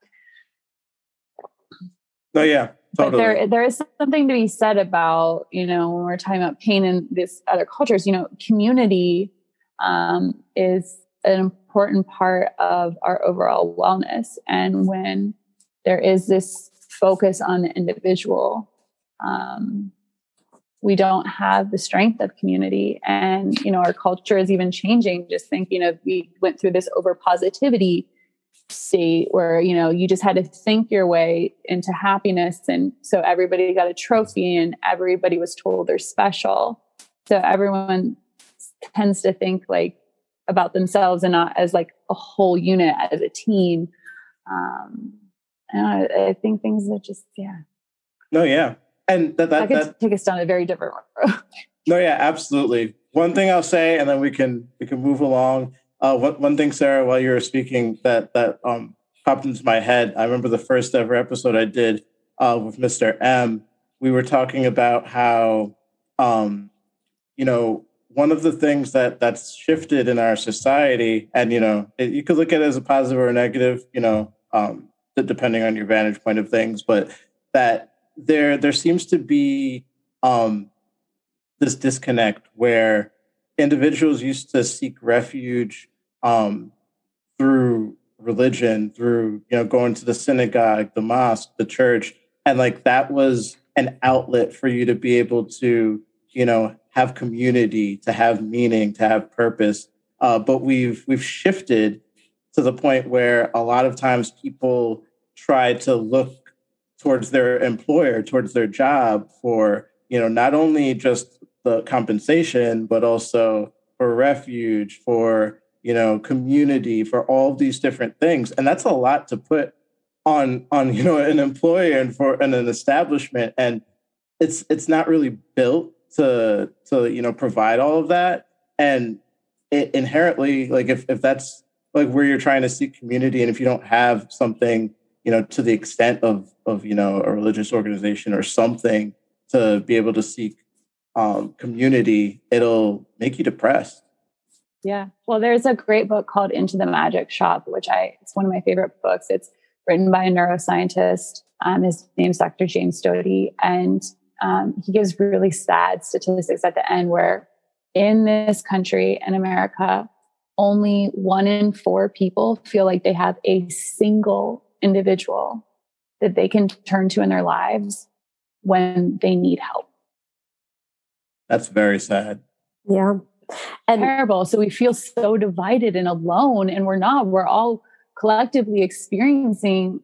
oh yeah, totally. But there, there is something to be said about, you know, when we're talking about pain in these other cultures, you know, community um, is an important part of our overall wellness. And when there is this focus on the individual, um, we don't have the strength of community. And, you know, our culture is even changing. Just thinking of we went through this over positivity state where, you know, you just had to think your way into happiness. And so everybody got a trophy and everybody was told they're special. So everyone tends to think like about themselves and not as like a whole unit as a team. Um, and I, I think things are just yeah. No, yeah, and that that, that could that, take us down a very different road. [LAUGHS] no, yeah, absolutely. One thing I'll say, and then we can we can move along. Uh, one one thing, Sarah, while you were speaking, that that um popped into my head. I remember the first ever episode I did uh, with Mr. M. We were talking about how um, you know one of the things that that's shifted in our society, and you know, it, you could look at it as a positive or a negative, you know, um, depending on your vantage point of things, but that there there seems to be um, this disconnect where individuals used to seek refuge um, through religion, through you know going to the synagogue, the mosque, the church, and like that was an outlet for you to be able to you know have community, to have meaning, to have purpose. Uh, but we've we've shifted to the point where a lot of times people try to look towards their employer, towards their job for you know not only just the compensation, but also for refuge, for you know community, for all these different things, and that's a lot to put on on you know an employer and for and an establishment, and it's it's not really built to to you know provide all of that. And it inherently like if, if that's like where you're trying to seek community and if you don't have something you know to the extent of of you know a religious organization or something to be able to seek um, community it'll make you depressed. Yeah. Well there's a great book called into the magic shop which i it's one of my favorite books. It's written by a neuroscientist um, his name's dr james doty and um, he gives really sad statistics at the end where in this country in america only one in four people feel like they have a single individual that they can turn to in their lives when they need help. That's very sad. Yeah. And terrible. So we feel so divided and alone, and we're not. We're all collectively experiencing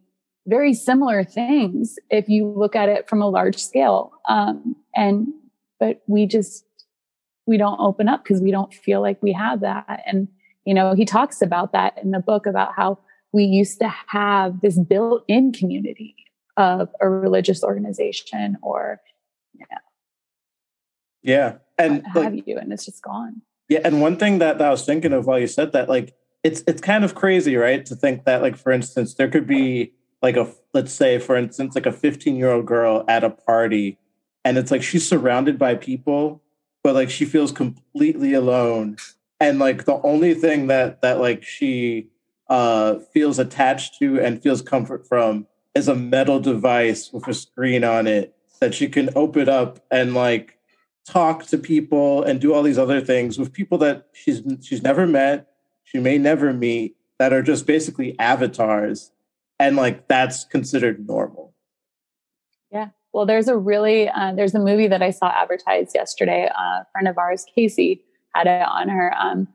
very similar things if you look at it from a large scale. Um, and, but we just, we don't open up because we don't feel like we have that. And, you know, he talks about that in the book about how we used to have this built in community of a religious organization or yeah yeah and have like, you and it's just gone. Yeah and one thing that, that i was thinking of while you said that like it's it's kind of crazy right to think that like for instance there could be like a let's say for instance like a 15 year old girl at a party and it's like she's surrounded by people but like she feels completely alone and like the only thing that that like she uh, feels attached to and feels comfort from is a metal device with a screen on it that she can open up and like talk to people and do all these other things with people that she's she's never met, she may never meet, that are just basically avatars, and like that's considered normal. Yeah. Well, there's a really uh, there's a movie that I saw advertised yesterday. Uh, a friend of ours, Casey, had it on her um,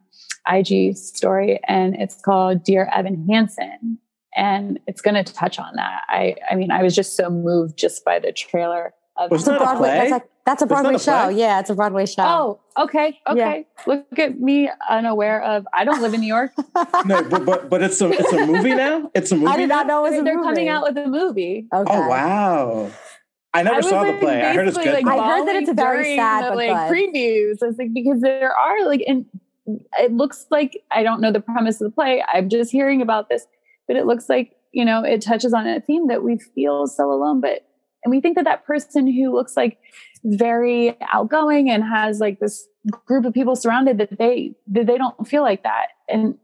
IG story, and it's called Dear Evan Hansen, and it's going to touch on that. I, I mean, I was just so moved just by the trailer. Of that's a Broadway. That's, like, that's a Broadway show. Yeah, it's a Broadway show. Oh, okay, okay. Yeah. Look at me, unaware of. I don't live in New York. [LAUGHS] no, but, but but it's a it's a movie now. It's a movie. I did not know it was. They're movie. coming out with a movie. Okay. Oh wow. I never I saw like, the play. I heard it's good. Like, I heard that it's a very sad, the, like good. previews. I was like because there are like and it looks like I don't know the premise of the play. I'm just hearing about this, but it looks like you know it touches on a theme that we feel so alone. But and we think that that person who looks like very outgoing and has like this group of people surrounded that they that they don't feel like that, and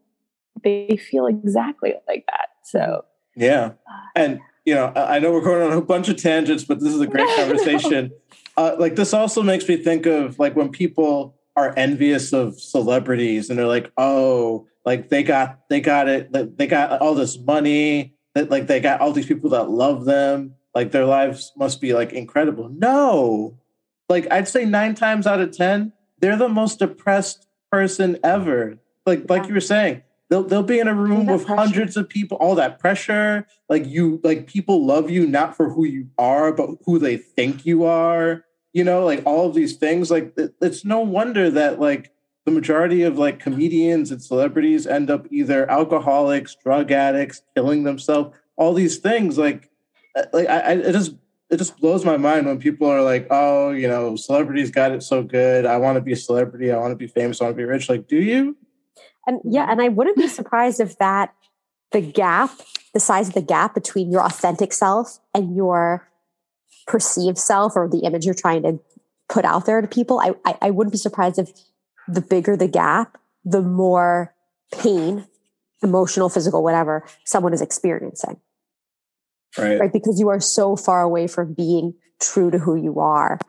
they feel exactly like that. So yeah, uh, and you know I know we're going on a bunch of tangents, but this is a [LAUGHS] great conversation. Uh, like this also makes me think of like when people are envious of celebrities and they're like, oh, like they got they got it, they got all this money, that like they got all these people that love them, like their lives must be like incredible. No, like I'd say nine times out of ten, they're the most depressed person ever. Like like you were saying, they'll they'll be in a room with pressure. hundreds of people, all that pressure. Like you, like people love you not for who you are, but who they think you are you know, like all of these things. Like it's no wonder that like the majority of like comedians and celebrities end up either alcoholics, drug addicts, killing themselves, all these things. Like, uh, like I, I it just it just blows my mind when people are like, oh, you know, celebrities got it so good. I want to be a celebrity. I want to be famous. I want to be rich. Like, do you? And yeah, mm-hmm. and I wouldn't be surprised if that the gap, the size of the gap between your authentic self and your perceived self or the image you're trying to put out there to people, I, I, I wouldn't be surprised if the bigger the gap, the more pain, emotional, physical, whatever, someone is experiencing. Right. right. Because you are so far away from being true to who you are.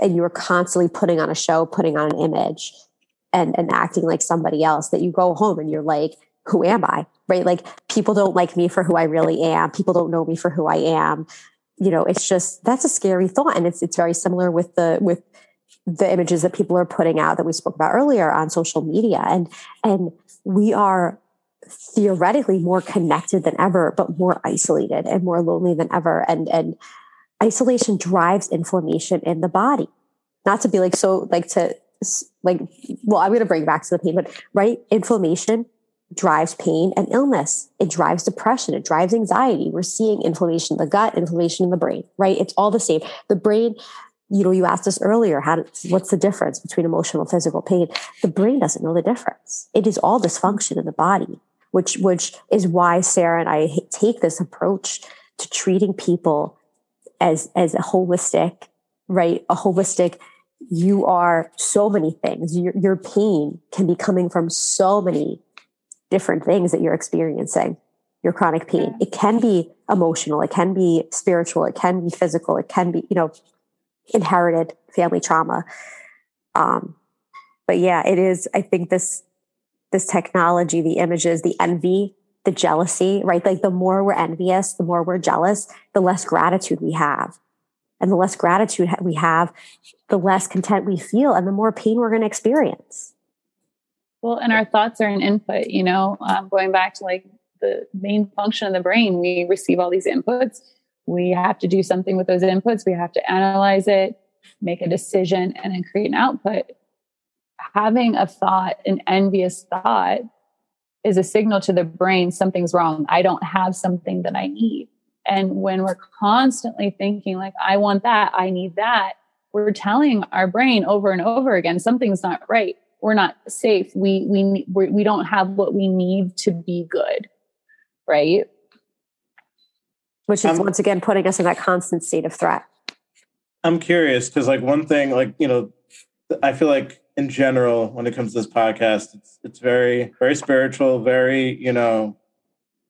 And you are constantly putting on a show, putting on an image and, and acting like somebody else that you go home and you're like, who am I? Right. Like people don't like me for who I really am. People don't know me for who I am you know, it's just that's a scary thought, and it's it's very similar with the with the images that people are putting out that we spoke about earlier on social media, and and we are theoretically more connected than ever, but more isolated and more lonely than ever, and and isolation drives inflammation in the body. Not to be like so like to like well, I'm going to bring back to the pain, but right, inflammation drives pain and illness. It drives depression. It drives anxiety. We're seeing inflammation in the gut, inflammation in the brain, right? It's all the same. The brain, you know, you asked us earlier, how, what's the difference between emotional and physical pain? The brain doesn't know the difference. It is all dysfunction in the body. which which is why Sarah and I take this approach to treating people as as a holistic, right? A holistic. You are so many things. Your your pain can be coming from so many different things that you're experiencing. Your chronic pain. It can be emotional. It can be spiritual. It can be physical. It can be you know inherited family trauma. Um, but yeah, it is. I think this this technology, the images, the envy, the jealousy, right? Like the more we're envious, the more we're jealous, the less gratitude we have. And the less gratitude we have, the less content we feel and the more pain we're going to experience. Well, and our thoughts are an input, you know, um, going back to like the main function of the brain, we receive all these inputs. We have to do something with those inputs. We have to analyze it, make a decision, and then create an output having a thought, an envious thought, is a signal to the brain something's wrong. I don't have something that I need. And when we're constantly thinking, like, I want that, I need that, we're telling our brain over and over again, something's not right. We're not safe. We, we, we, we don't have what we need to be good. Right. Which is once again putting us in that constant state of threat. I'm curious because, like, one thing, like, you know, I feel like in general when it comes to this podcast it's it's very very spiritual very you know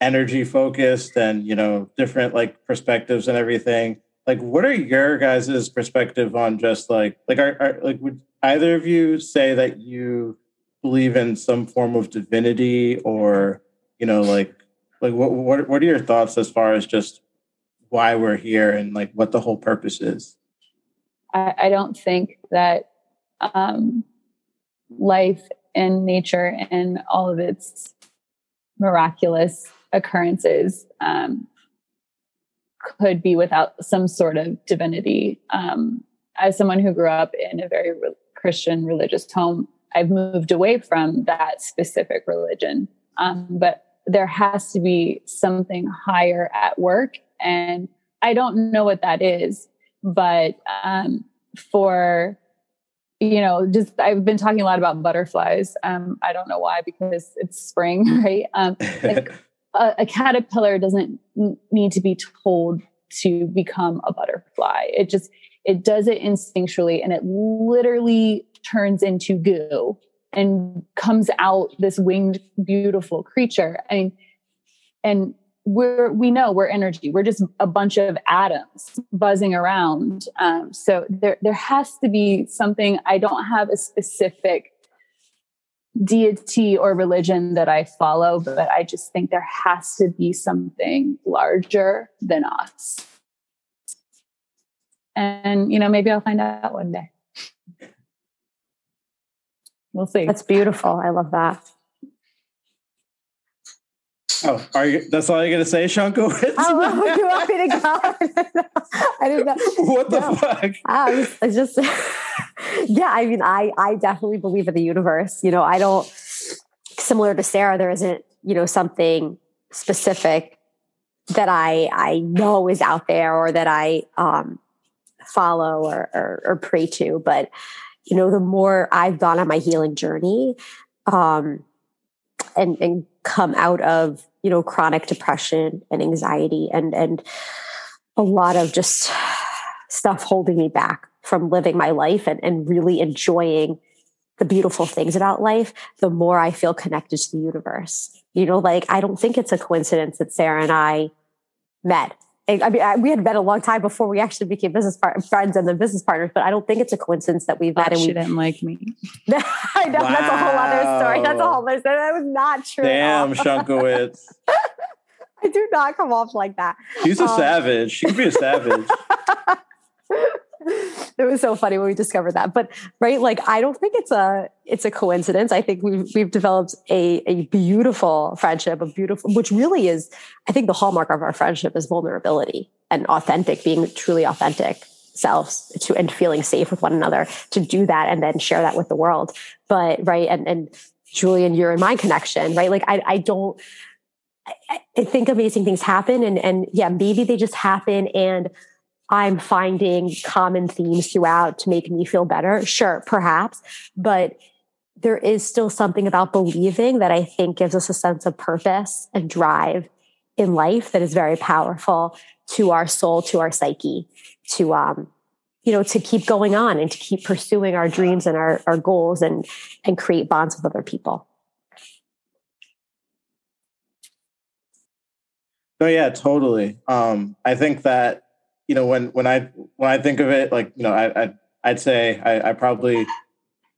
energy focused and you know different like perspectives and everything. Like what are your guys' perspective on just like like are, are like would either of you say that you believe in some form of divinity or you know like like what what what are your thoughts as far as just why we're here and like what the whole purpose is? I, I don't think that um life and nature and all of its miraculous occurrences um, could be without some sort of divinity. Um, as someone who grew up in a very re- Christian religious home, I've moved away from that specific religion. Um, but there has to be something higher at work. And I don't know what that is, but um, for you know, just I've been talking a lot about butterflies. Um, I don't know why because it's spring, [LAUGHS] right? Um, like [LAUGHS] a, a caterpillar doesn't need to be told to become a butterfly. It just it does it instinctually, and it literally turns into goo and comes out this winged, beautiful creature. I mean, and we're we know we're energy we're just a bunch of atoms buzzing around um, so there there has to be something i don't have a specific deity or religion that i follow but i just think there has to be something larger than us. And you know maybe i'll find out one day. We'll see. That's beautiful. I love that Oh, are you? That's all you're gonna say, Shanko? [LAUGHS] oh, [LAUGHS] you want me to go? [LAUGHS] I didn't know. What the no. fuck? I was, I just, yeah. I mean, I I definitely believe in the universe. You know, I don't. Similar to Sarah, there isn't you know something specific that I I know is out there or that I um, follow or, or, or pray to, but you know, the more I've gone on my healing journey, um, and and come out of you know chronic depression and anxiety and and a lot of just stuff holding me back from living my life and, and really enjoying the beautiful things about life the more i feel connected to the universe. You know like i don't think it's a coincidence that sarah and i met I mean, I, we had met a long time before we actually became business par- friends and then business partners, but I don't think it's a coincidence that we've met. and she we didn't like me. [LAUGHS] I know wow. that's a whole other story. That's a whole other story. That was not true. Damn, Shunkowitz. [LAUGHS] I do not come off like that. She's a um, savage. She could be a savage. [LAUGHS] [LAUGHS] it was so funny when we discovered that. But right, like I don't think it's a it's a coincidence. I think we've we've developed a a beautiful friendship, a beautiful which really is, I think the hallmark of our friendship is vulnerability and authentic, being truly authentic selves to and feeling safe with one another to do that and then share that with the world. But right, and and Julian, you're in my connection, right? Like I I don't I, I think amazing things happen and and yeah, maybe they just happen and I'm finding common themes throughout to make me feel better. Sure, perhaps, but there is still something about believing that I think gives us a sense of purpose and drive in life that is very powerful to our soul, to our psyche, to um, you know, to keep going on and to keep pursuing our dreams and our, our goals and and create bonds with other people. Oh yeah, totally. Um, I think that you know when when I when I think of it, like you know, I, I I'd say I, I probably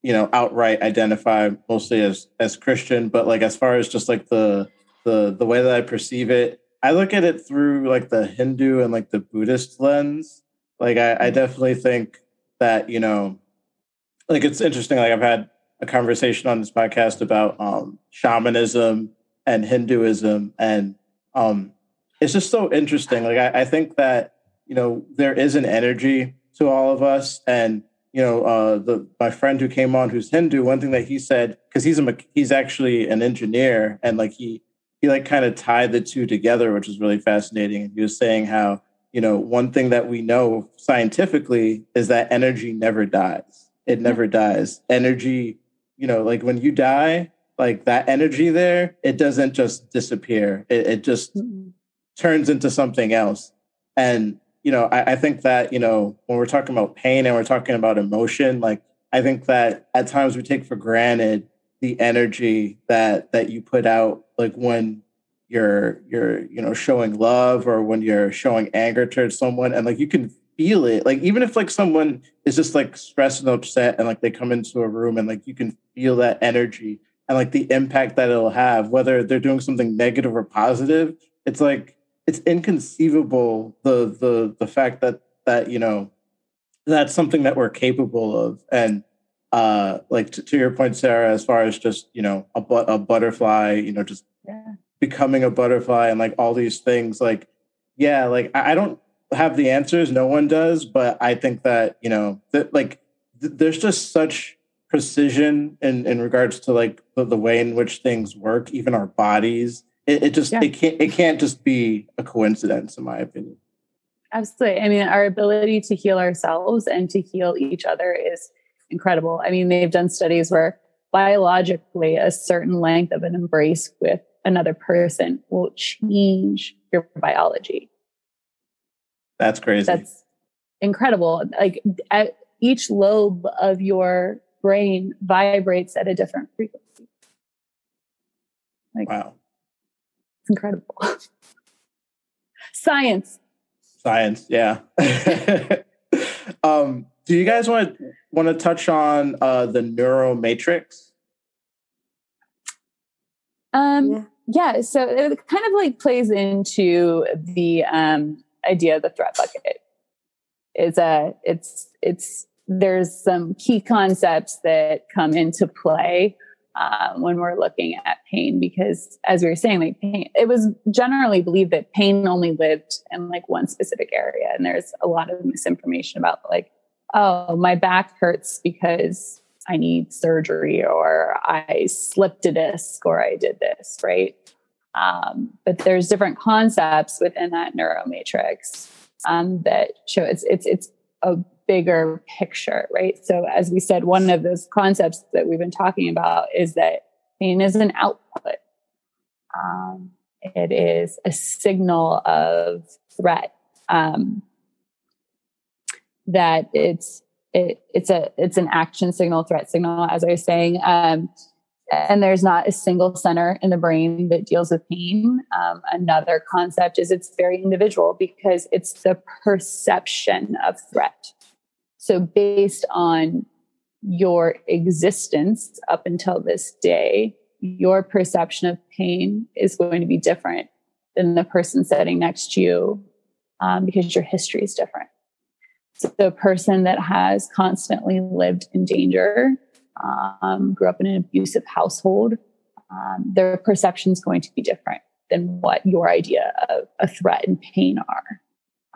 you know outright identify mostly as as Christian, but like as far as just like the the the way that I perceive it, I look at it through like the Hindu and like the Buddhist lens. Like I, I mm-hmm. definitely think that you know, like it's interesting. Like I've had a conversation on this podcast about um, shamanism and Hinduism, and um, it's just so interesting. Like I, I think that you know there is an energy to all of us, and you know uh, the my friend who came on who's Hindu. One thing that he said because he's a he's actually an engineer, and like he he like kind of tied the two together, which is really fascinating. He was saying how you know one thing that we know scientifically is that energy never dies. It never dies. Energy, you know, like when you die, like that energy there, it doesn't just disappear. It, it just mm-hmm turns into something else. And, you know, I, I think that, you know, when we're talking about pain and we're talking about emotion, like I think that at times we take for granted the energy that that you put out like when you're you're you know showing love or when you're showing anger towards someone and like you can feel it. Like even if like someone is just like stressed and upset and like they come into a room and like you can feel that energy and like the impact that it'll have whether they're doing something negative or positive it's like it's inconceivable the the the fact that that you know that's something that we're capable of and uh like to, to your point sarah as far as just you know a, but a butterfly you know just yeah. becoming a butterfly and like all these things like yeah like I, I don't have the answers no one does but i think that you know that like th- there's just such precision in in regards to like the, the way in which things work even our bodies it, it just yeah. it can't it can't just be a coincidence, in my opinion. Absolutely. I mean, our ability to heal ourselves and to heal each other is incredible. I mean, they've done studies where biologically a certain length of an embrace with another person will change your biology. That's crazy. That's incredible. Like each lobe of your brain vibrates at a different frequency. Like, wow. It's incredible. [LAUGHS] Science. Science, yeah. [LAUGHS] um, do you guys want to want to touch on uh, the neuro matrix? Um, yeah. yeah. So it kind of like plays into the um, idea of the threat bucket. It's a it's it's there's some key concepts that come into play um, when we're looking at pain because as we were saying like pain it was generally believed that pain only lived in like one specific area. And there's a lot of misinformation about like oh my back hurts because i need surgery or i slipped a disc or i did this right? Um, but there's different concepts within that neuromatrix um, that show it's it's it's a bigger picture, right? So, as we said, one of those concepts that we've been talking about is that pain is an output. Um, it is a signal of threat. Um, that it's it, it's a it's an action signal, threat signal, as I was saying. Um, and there's not a single center in the brain that deals with pain. Um, another concept is it's very individual because it's the perception of threat. So, based on your existence up until this day, your perception of pain is going to be different than the person sitting next to you um, because your history is different. So, the person that has constantly lived in danger, um, grew up in an abusive household, um, their perception is going to be different than what your idea of a threat and pain are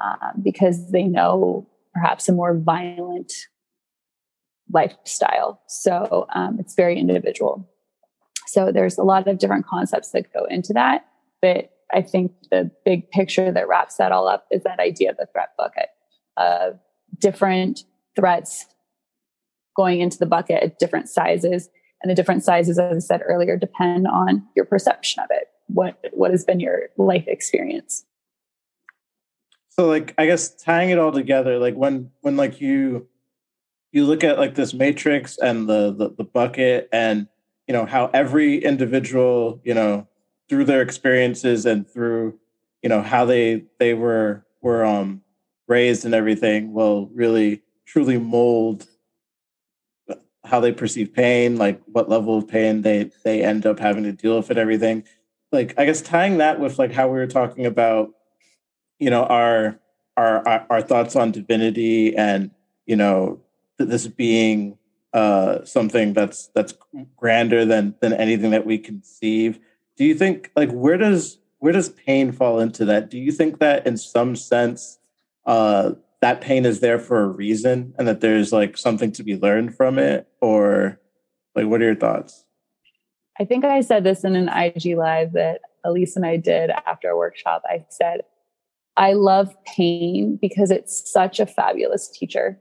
um, because they know perhaps a more violent lifestyle. So um, it's very individual. So there's a lot of different concepts that go into that. But I think the big picture that wraps that all up is that idea of the threat bucket of different threats going into the bucket at different sizes and the different sizes, as I said earlier, depend on your perception of it. What what has been your life experience? So like I guess tying it all together, like when when like you you look at like this matrix and the the, the bucket and you know how every individual, you know, through their experiences and through, you know, how they they were were um raised and everything will really truly mold how they perceive pain, like what level of pain they they end up having to deal with and everything. Like I guess tying that with like how we were talking about, you know, our our our, thoughts on divinity and you know this being uh something that's that's grander than than anything that we conceive. Do you think like where does where does pain fall into that? Do you think that in some sense uh that pain is there for a reason and that there's like something to be learned from it or like what are your thoughts i think i said this in an ig live that elise and i did after a workshop i said i love pain because it's such a fabulous teacher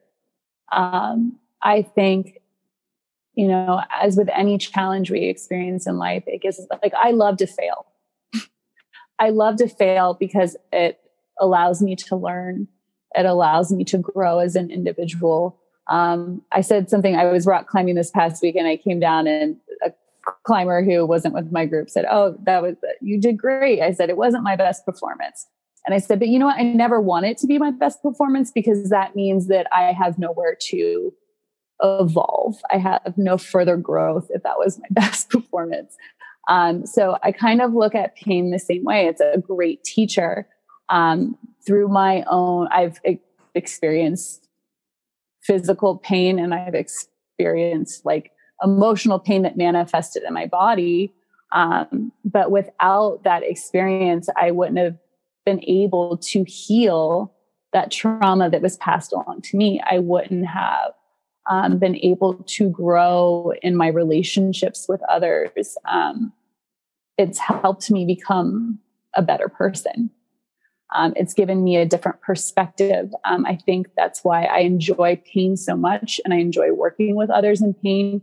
um, i think you know as with any challenge we experience in life it gives like i love to fail [LAUGHS] i love to fail because it allows me to learn it allows me to grow as an individual. Um, I said something, I was rock climbing this past week and I came down and a climber who wasn't with my group said, Oh, that was, you did great. I said, it wasn't my best performance. And I said, but you know what? I never want it to be my best performance because that means that I have nowhere to evolve. I have no further growth if that was my [LAUGHS] best performance. Um, so I kind of look at pain the same way. It's a great teacher um, through my own, I've experienced physical pain and I've experienced like emotional pain that manifested in my body. Um, but without that experience, I wouldn't have been able to heal that trauma that was passed along to me. I wouldn't have um, been able to grow in my relationships with others. Um, it's helped me become a better person. Um, it's given me a different perspective. Um, I think that's why I enjoy pain so much and I enjoy working with others in pain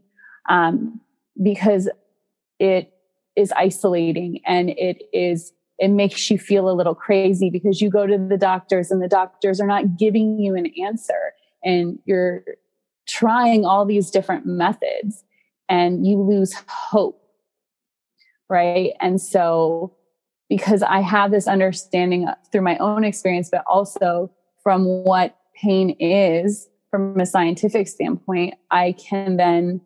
um, because it is isolating and it is it makes you feel a little crazy because you go to the doctors and the doctors are not giving you an answer and you're trying all these different methods and you lose hope right and so because I have this understanding through my own experience, but also from what pain is from a scientific standpoint, I can then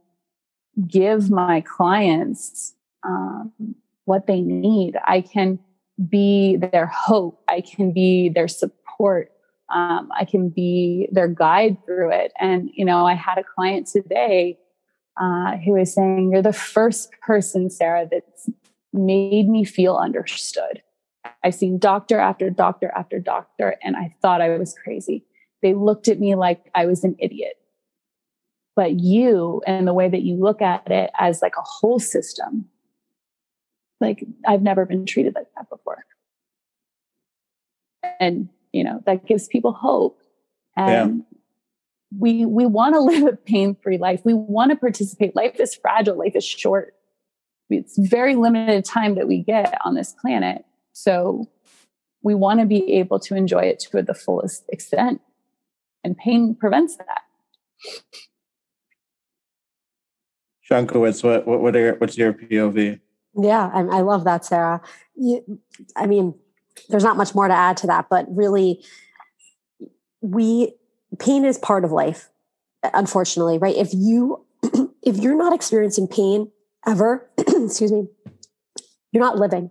give my clients um, what they need. I can be their hope. I can be their support. Um, I can be their guide through it. And, you know, I had a client today uh, who was saying, You're the first person, Sarah, that's made me feel understood. I've seen doctor after doctor after doctor, and I thought I was crazy. They looked at me like I was an idiot. But you and the way that you look at it as like a whole system, like I've never been treated like that before. And, you know, that gives people hope. And yeah. we we want to live a pain-free life. We want to participate. Life is fragile, life is short it's very limited time that we get on this planet. So we want to be able to enjoy it to the fullest extent. And pain prevents that. Shankowitz, what, what, what are, what's your POV? Yeah, I, I love that, Sarah. You, I mean, there's not much more to add to that, but really, we pain is part of life unfortunately right if you [CLEARS THROAT] if you're not experiencing pain ever, [CLEARS THROAT] excuse me, you're not living.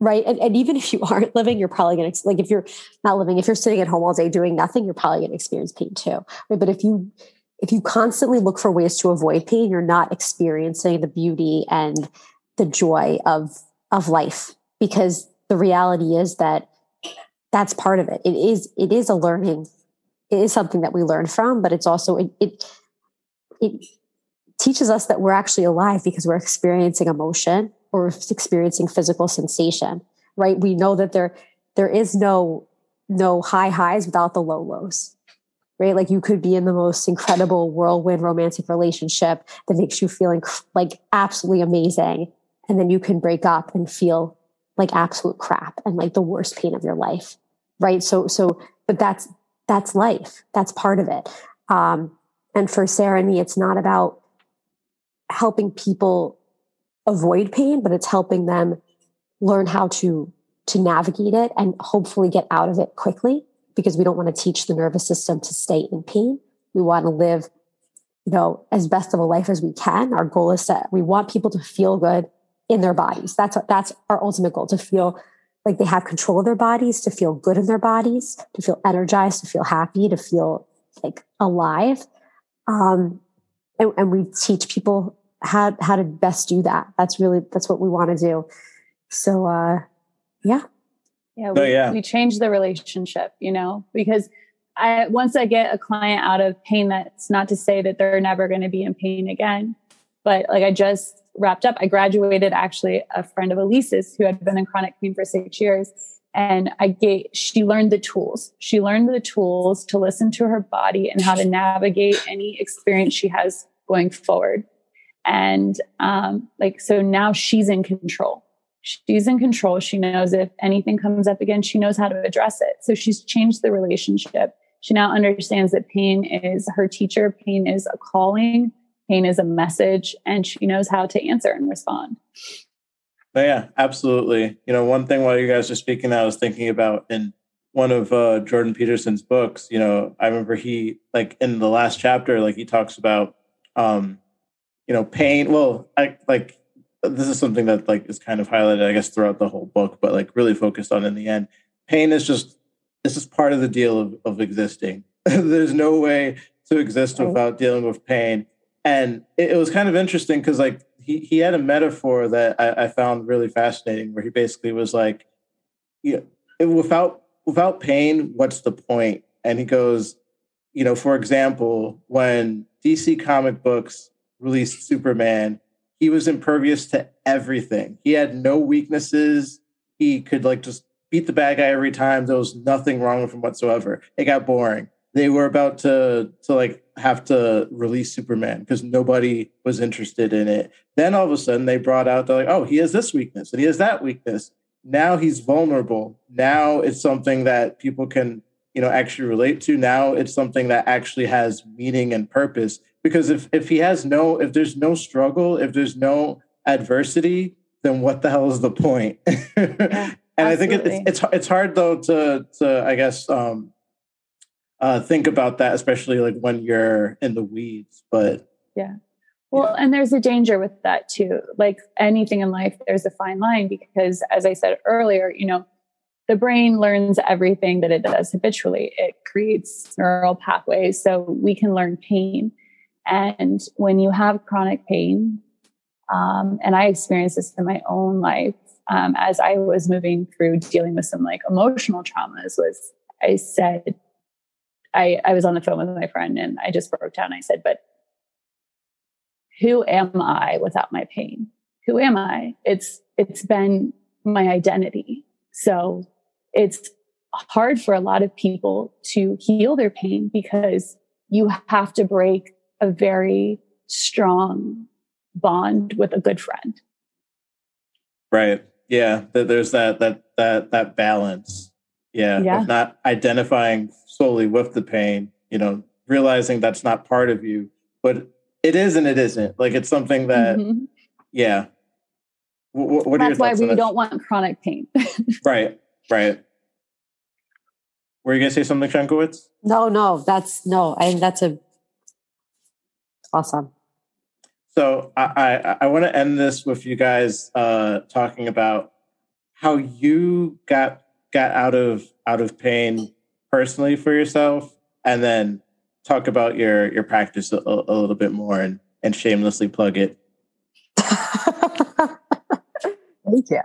Right. And, and even if you [LAUGHS] aren't living, you're probably going to, like, if you're not living, if you're sitting at home all day doing nothing, you're probably going to experience pain too. Right. But if you, if you constantly look for ways to avoid pain, you're not experiencing the beauty and the joy of, of life because the reality is that that's part of it. It is, it is a learning. It is something that we learn from, but it's also, it, it, it teaches us that we're actually alive because we're experiencing emotion or experiencing physical sensation right we know that there there is no no high highs without the low lows right? Like you could be in the most incredible whirlwind romantic relationship that makes you feel inc- like absolutely amazing. And then you can break up and feel like absolute crap and like the worst pain of your life. Right. So, so, but that's, that's life. That's part of it. Um, and for Sarah and me, it's not about helping people avoid pain, but it's helping them learn how to to navigate it and hopefully get out of it quickly because we don't want to teach the nervous system to stay in pain. We want to live, you know, as best of a life as we can. Our goal is that we want people to feel good in their bodies. That's that's our ultimate goal to feel like they have control of their bodies, to feel good in their bodies, to feel energized, to feel happy, to feel like alive. Um, and, and we teach people how how to best do that. That's really that's what we want to do. So uh, yeah, yeah, we, oh, yeah. we change the relationship, you know, because I once I get a client out of pain, that's not to say that they're never going to be in pain again. But like I just wrapped up, I graduated actually a friend of Elise's who had been in chronic pain for six years. And I gave, she learned the tools. She learned the tools to listen to her body and how to navigate any experience she has going forward. And um, like, so now she's in control she's in control. She knows if anything comes up again, she knows how to address it. So she's changed the relationship. She now understands that pain is her teacher, pain is a calling, pain is a message, and she knows how to answer and respond. But yeah, absolutely. You know, one thing while you guys are speaking, I was thinking about in one of uh, Jordan Peterson's books. You know, I remember he like in the last chapter, like he talks about, um, you know, pain. Well, I like this is something that like is kind of highlighted, I guess, throughout the whole book, but like really focused on in the end. Pain is just this is part of the deal of, of existing. [LAUGHS] There's no way to exist without dealing with pain. And it, it was kind of interesting because like he, he had a metaphor that I, I, found really fascinating where he basically was like, yeah, without without pain, what's the point? And he goes, you know, for example, when DC comic books released Superman, he was impervious to everything. He had no weaknesses. He could like just beat the bad guy every time. There was nothing wrong with him whatsoever. It got boring. They were about to to like have to release Superman because nobody was interested in it. Then all of a sudden they brought out they're like, oh, he has this weakness and he has that weakness. Now he's vulnerable. Now it's something that people can, you know, actually relate to. Now it's something that actually has meaning and purpose because if if he has no if there's no struggle if there's no adversity then what the hell is the point [LAUGHS] yeah, and i think it's, it's it's hard though to to i guess um uh think about that especially like when you're in the weeds but yeah. Well yeah. and there's a danger with that too. Like anything in life there's a fine line because as i said earlier you know the brain learns everything that it does habitually. It creates neural pathways so we can learn pain. And when you have chronic pain, um, and I experienced this in my own life um, as I was moving through dealing with some like emotional traumas, was I said, I, I was on the phone with my friend and I just broke down. I said, but who am I without my pain? Who am I? It's it's been my identity. So it's hard for a lot of people to heal their pain because you have to break a very strong bond with a good friend. Right. Yeah. There's that that that that balance. Yeah. yeah. not identifying solely with the pain, you know, realizing that's not part of you, but it is and it isn't. Like it's something that, mm-hmm. yeah. What, what that's why we don't want chronic pain. [LAUGHS] right. Right. Were you gonna say something, Shankowitz? No, no, that's no, and that's a awesome. So I, I, I want to end this with you guys uh, talking about how you got got out of out of pain personally for yourself, and then talk about your your practice a, a little bit more and and shamelessly plug it. [LAUGHS] Thank you.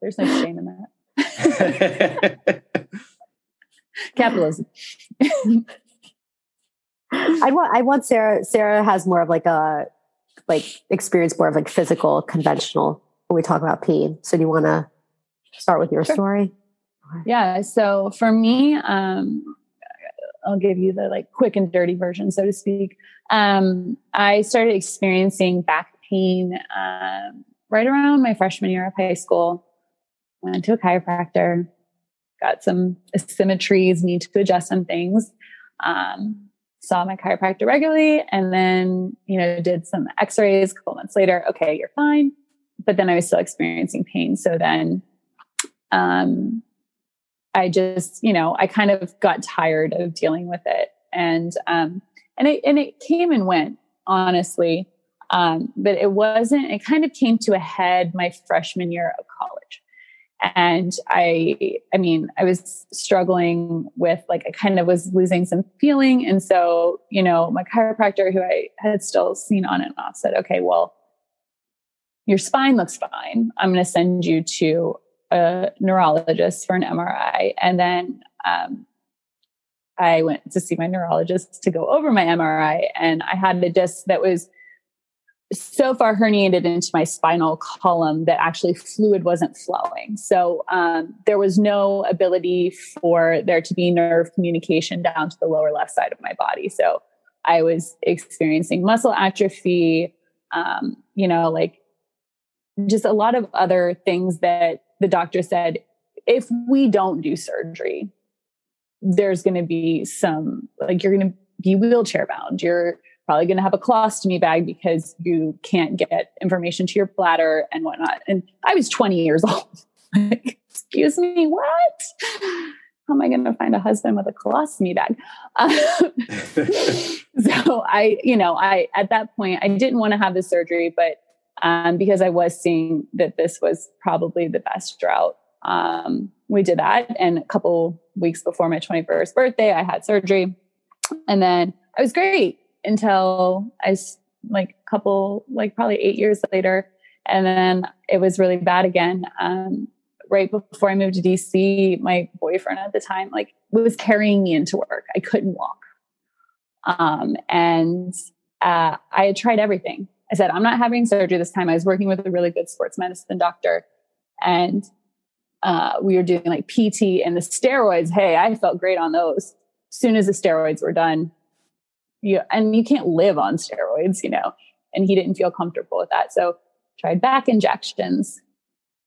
There's no shame in that. [LAUGHS] Capitalism. I want I want Sarah Sarah has more of like a like experience more of like physical conventional when we talk about pain. So do you want to start with your sure. story? Yeah. So for me, um, I'll give you the like quick and dirty version, so to speak. Um, I started experiencing back pain um, right around my freshman year of high school. Went to a chiropractor, got some asymmetries, need to adjust some things. Um, saw my chiropractor regularly, and then you know did some X-rays. A couple months later, okay, you're fine. But then I was still experiencing pain. So then, um, I just, you know, I kind of got tired of dealing with it. And, um, and it, and it came and went, honestly. Um, but it wasn't, it kind of came to a head my freshman year of college. And I, I mean, I was struggling with like, I kind of was losing some feeling. And so, you know, my chiropractor who I had still seen on and off said, okay, well, your spine looks fine. I'm going to send you to a neurologist for an MRI. And then um, I went to see my neurologist to go over my MRI, and I had a disc that was so far herniated into my spinal column that actually fluid wasn't flowing. So um, there was no ability for there to be nerve communication down to the lower left side of my body. So I was experiencing muscle atrophy, um, you know, like just a lot of other things that the doctor said if we don't do surgery, there's going to be some, like, you're going to be wheelchair bound. You're probably going to have a colostomy bag because you can't get information to your bladder and whatnot. And I was 20 years [LAUGHS] old. Excuse me, what? How am I going to find a husband with a colostomy bag? Um, [LAUGHS] so I, you know, I, at that point, I didn't want to have the surgery, but um, because I was seeing that this was probably the best route. Um, we did that. And a couple weeks before my 21st birthday, I had surgery. And then I was great until I like a couple, like probably eight years later. And then it was really bad again. Um, right before I moved to DC, my boyfriend at the time, like was carrying me into work. I couldn't walk. Um, and uh, I had tried everything. I said, I'm not having surgery this time. I was working with a really good sports medicine doctor and uh, we were doing like PT and the steroids. Hey, I felt great on those. As soon as the steroids were done, you, and you can't live on steroids, you know, and he didn't feel comfortable with that. So tried back injections.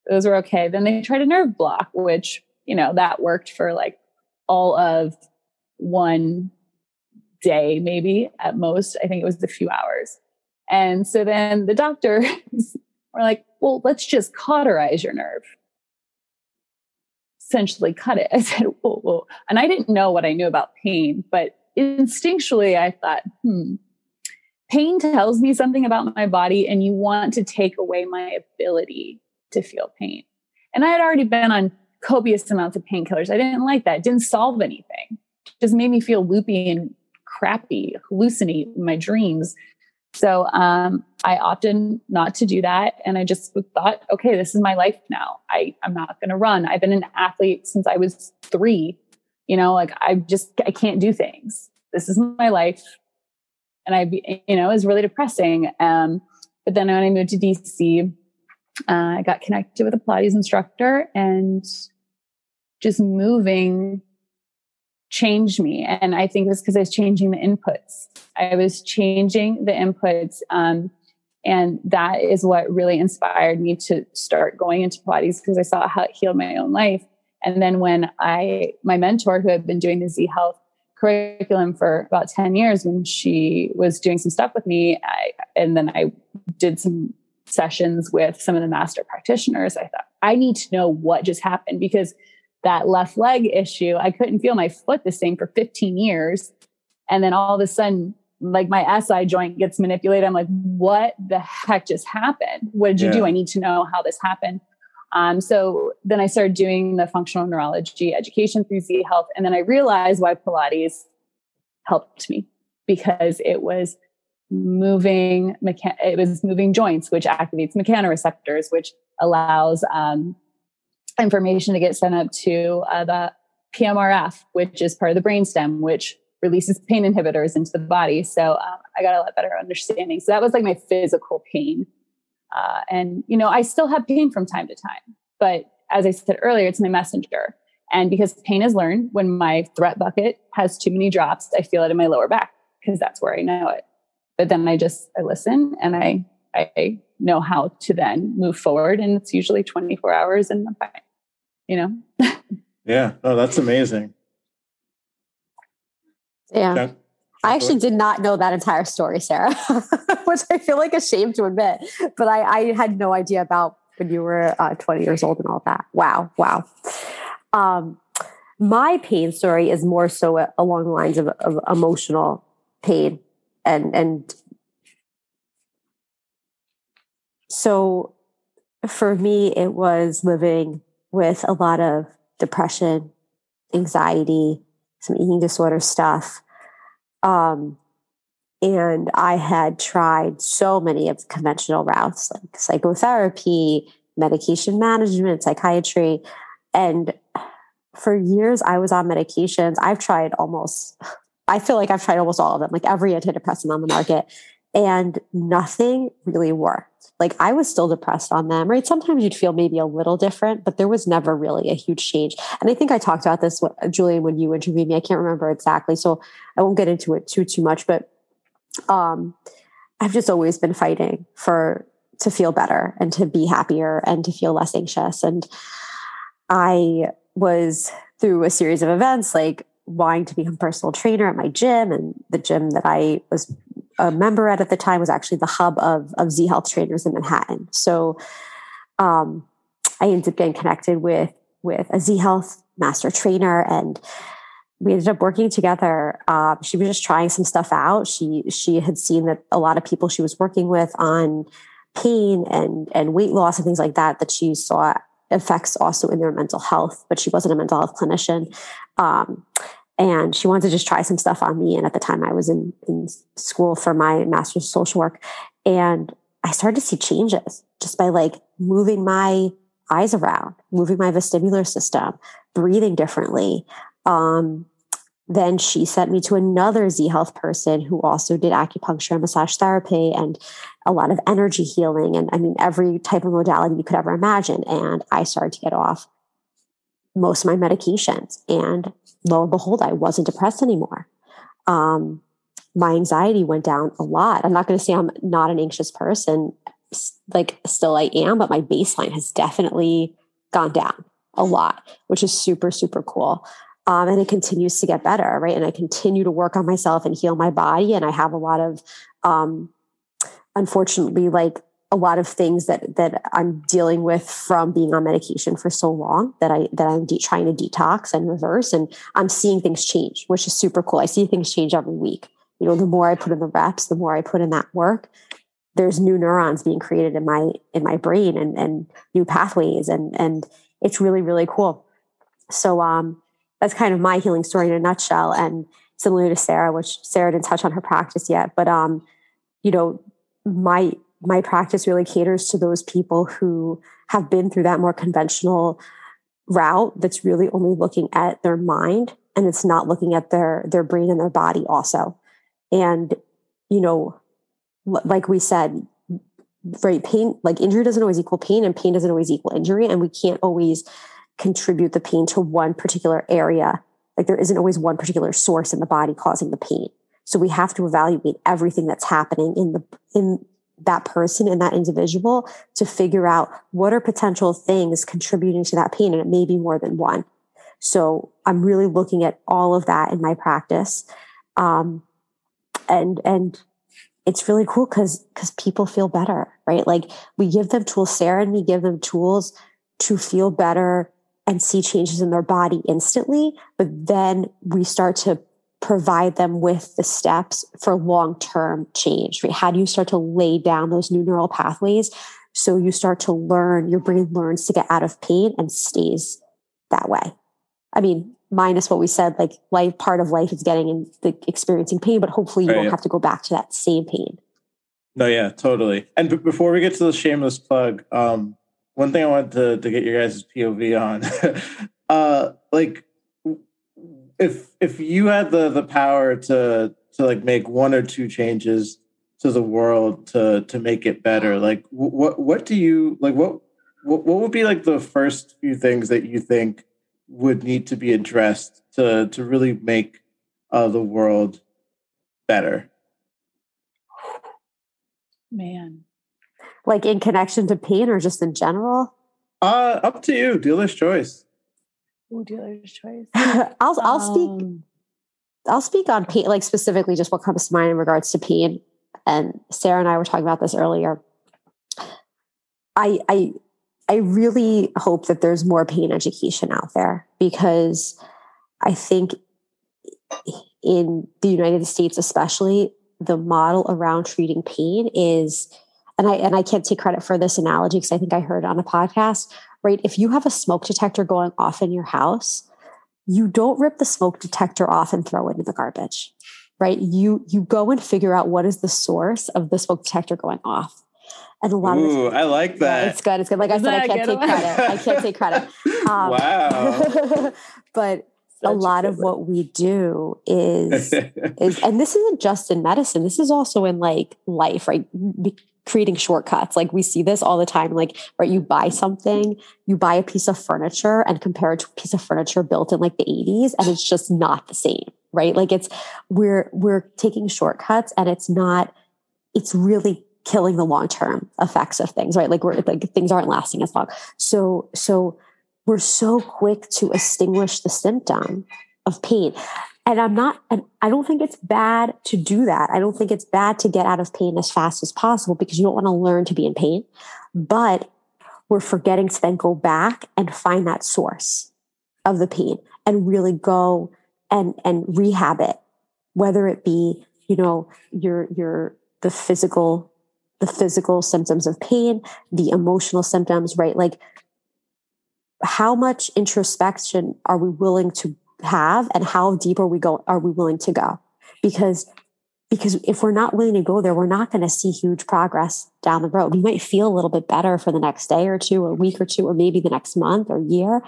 Those were okay. Then they tried a nerve block, which, you know, that worked for like all of one day, maybe at most. I think it was a few hours. And so then the doctor [LAUGHS] were like, well, let's just cauterize your nerve. Essentially cut it. [LAUGHS] I said, whoa, whoa. And I didn't know what I knew about pain, but instinctually I thought, hmm, pain tells me something about my body and you want to take away my ability to feel pain. And I had already been on copious amounts of painkillers. I didn't like that. It didn't solve anything. It just made me feel loopy and crappy, hallucinate in my dreams. So um, I opted not to do that. And I just thought, okay, this is my life now. I, I'm not going to run. I've been an athlete since I was three. You know, like I just, I can't do things. This is my life. And I, you know, it was really depressing. Um, but then when I moved to DC, uh, I got connected with a Pilates instructor and just moving changed me. And I think it was because I was changing the inputs. I was changing the inputs. Um, and that is what really inspired me to start going into Pilates because I saw how it healed my own life. And then when I, my mentor who had been doing the Z Health curriculum for about 10 years, when she was doing some stuff with me, I, and then I did some sessions with some of the master practitioners, I thought, I need to know what just happened because that left leg issue, I couldn't feel my foot the same for 15 years. And then all of a sudden, like my SI joint gets manipulated. I'm like, what the heck just happened? What did you yeah. do? I need to know how this happened. Um, so then I started doing the functional neurology education through Z Health. And then I realized why Pilates helped me because it was moving, mecha- it was moving joints, which activates mechanoreceptors, which allows um, information to get sent up to uh, the PMRF, which is part of the brainstem, which releases pain inhibitors into the body. So um, I got a lot better understanding. So that was like my physical pain. Uh, and, you know, I still have pain from time to time. But as I said earlier, it's my messenger. And because pain is learned, when my threat bucket has too many drops, I feel it in my lower back because that's where I know it. But then I just I listen and I I know how to then move forward. And it's usually 24 hours and I'm fine, you know? yeah. Oh, that's amazing. Yeah. I actually did not know that entire story, Sarah, [LAUGHS] which I feel like ashamed to admit. But I, I had no idea about when you were uh, 20 years old and all that. Wow, wow. Um, my pain story is more so along the lines of, of emotional pain and and so for me it was living with a lot of depression anxiety some eating disorder stuff um, and I had tried so many of the conventional routes like psychotherapy, medication management, psychiatry. And for years, I was on medications. I've tried almost, I feel like I've tried almost all of them, like every antidepressant on the market, and nothing really worked. Like I was still depressed on them, right? Sometimes you'd feel maybe a little different, but there was never really a huge change. And I think I talked about this, Julian, when you interviewed me. I can't remember exactly, so I won't get into it too too much. But um, I've just always been fighting for to feel better and to be happier and to feel less anxious. And I was through a series of events like wanting to become personal trainer at my gym and the gym that I was a member at at the time was actually the hub of, of Z Health trainers in Manhattan. So um, I ended up getting connected with with a Z Health master trainer and we ended up working together. Uh, she was just trying some stuff out. She she had seen that a lot of people she was working with on pain and and weight loss and things like that that she saw effects also in their mental health. But she wasn't a mental health clinician, um, and she wanted to just try some stuff on me. And at the time, I was in in school for my master's of social work, and I started to see changes just by like moving my eyes around, moving my vestibular system, breathing differently. Um, then she sent me to another Z Health person who also did acupuncture and massage therapy and a lot of energy healing. And I mean, every type of modality you could ever imagine. And I started to get off most of my medications. And lo and behold, I wasn't depressed anymore. Um, my anxiety went down a lot. I'm not going to say I'm not an anxious person. Like, still I am, but my baseline has definitely gone down a lot, which is super, super cool. Um, and it continues to get better, right? And I continue to work on myself and heal my body. And I have a lot of, um, unfortunately, like a lot of things that that I'm dealing with from being on medication for so long that I that I'm de- trying to detox and reverse, and I'm seeing things change, which is super cool. I see things change every week. You know, the more I put in the reps, the more I put in that work. There's new neurons being created in my in my brain and and new pathways, and and it's really really cool. So um, that's kind of my healing story in a nutshell. And similar to Sarah, which Sarah didn't touch on her practice yet, but um, you know, my my practice really caters to those people who have been through that more conventional route that's really only looking at their mind and it's not looking at their their brain and their body also and you know like we said right pain like injury doesn't always equal pain and pain doesn't always equal injury and we can't always contribute the pain to one particular area. Like there isn't always one particular source in the body causing the pain. So we have to evaluate everything that's happening in the in that person and that individual to figure out what are potential things contributing to that pain and it may be more than one. So I'm really looking at all of that in my practice. Um, and and it's really cool because because people feel better, right? Like we give them tools, Sarah and me give them tools to feel better and see changes in their body instantly, but then we start to provide them with the steps for long term change. Right? How do you start to lay down those new neural pathways so you start to learn, your brain learns to get out of pain and stays that way? I mean, minus what we said, like life, part of life is getting and the experiencing pain, but hopefully you right, don't yeah. have to go back to that same pain. No, yeah, totally. And b- before we get to the shameless plug, um, one thing I wanted to, to get your guys' POV on, [LAUGHS] uh, like if if you had the the power to to like make one or two changes to the world to to make it better, like what what do you like what what what would be like the first few things that you think would need to be addressed to to really make uh, the world better? Man, like in connection to pain or just in general? Uh, up to you, dealer's choice. Ooh, dealer's choice. [LAUGHS] I'll I'll speak. Um, I'll speak on pain, like specifically just what comes to mind in regards to pain. And Sarah and I were talking about this earlier. I I I really hope that there's more pain education out there because I think in the United States, especially, the model around treating pain is, and I and I can't take credit for this analogy because I think I heard it on a podcast. Right, if you have a smoke detector going off in your house, you don't rip the smoke detector off and throw it in the garbage. Right, you you go and figure out what is the source of the smoke detector going off. And a lot Ooh, of I like that. it's good. It's good. Like I said, I can't take one? credit. I can't take credit. [LAUGHS] Um, wow. [LAUGHS] but a lot good of what we do is [LAUGHS] is and this isn't just in medicine this is also in like life right Be- creating shortcuts. Like we see this all the time like right you buy something you buy a piece of furniture and compare it to a piece of furniture built in like the 80s and it's just not the same right? Like it's we're we're taking shortcuts and it's not it's really killing the long term effects of things right? Like we're like things aren't lasting as long. So so we're so quick to extinguish the symptom of pain. And I'm not, and I don't think it's bad to do that. I don't think it's bad to get out of pain as fast as possible because you don't want to learn to be in pain. But we're forgetting to then go back and find that source of the pain and really go and, and rehab it, whether it be, you know, your, your, the physical, the physical symptoms of pain, the emotional symptoms, right? Like how much introspection are we willing to have and how deep are we go are we willing to go because because if we're not willing to go there we're not going to see huge progress down the road we might feel a little bit better for the next day or two or week or two or maybe the next month or year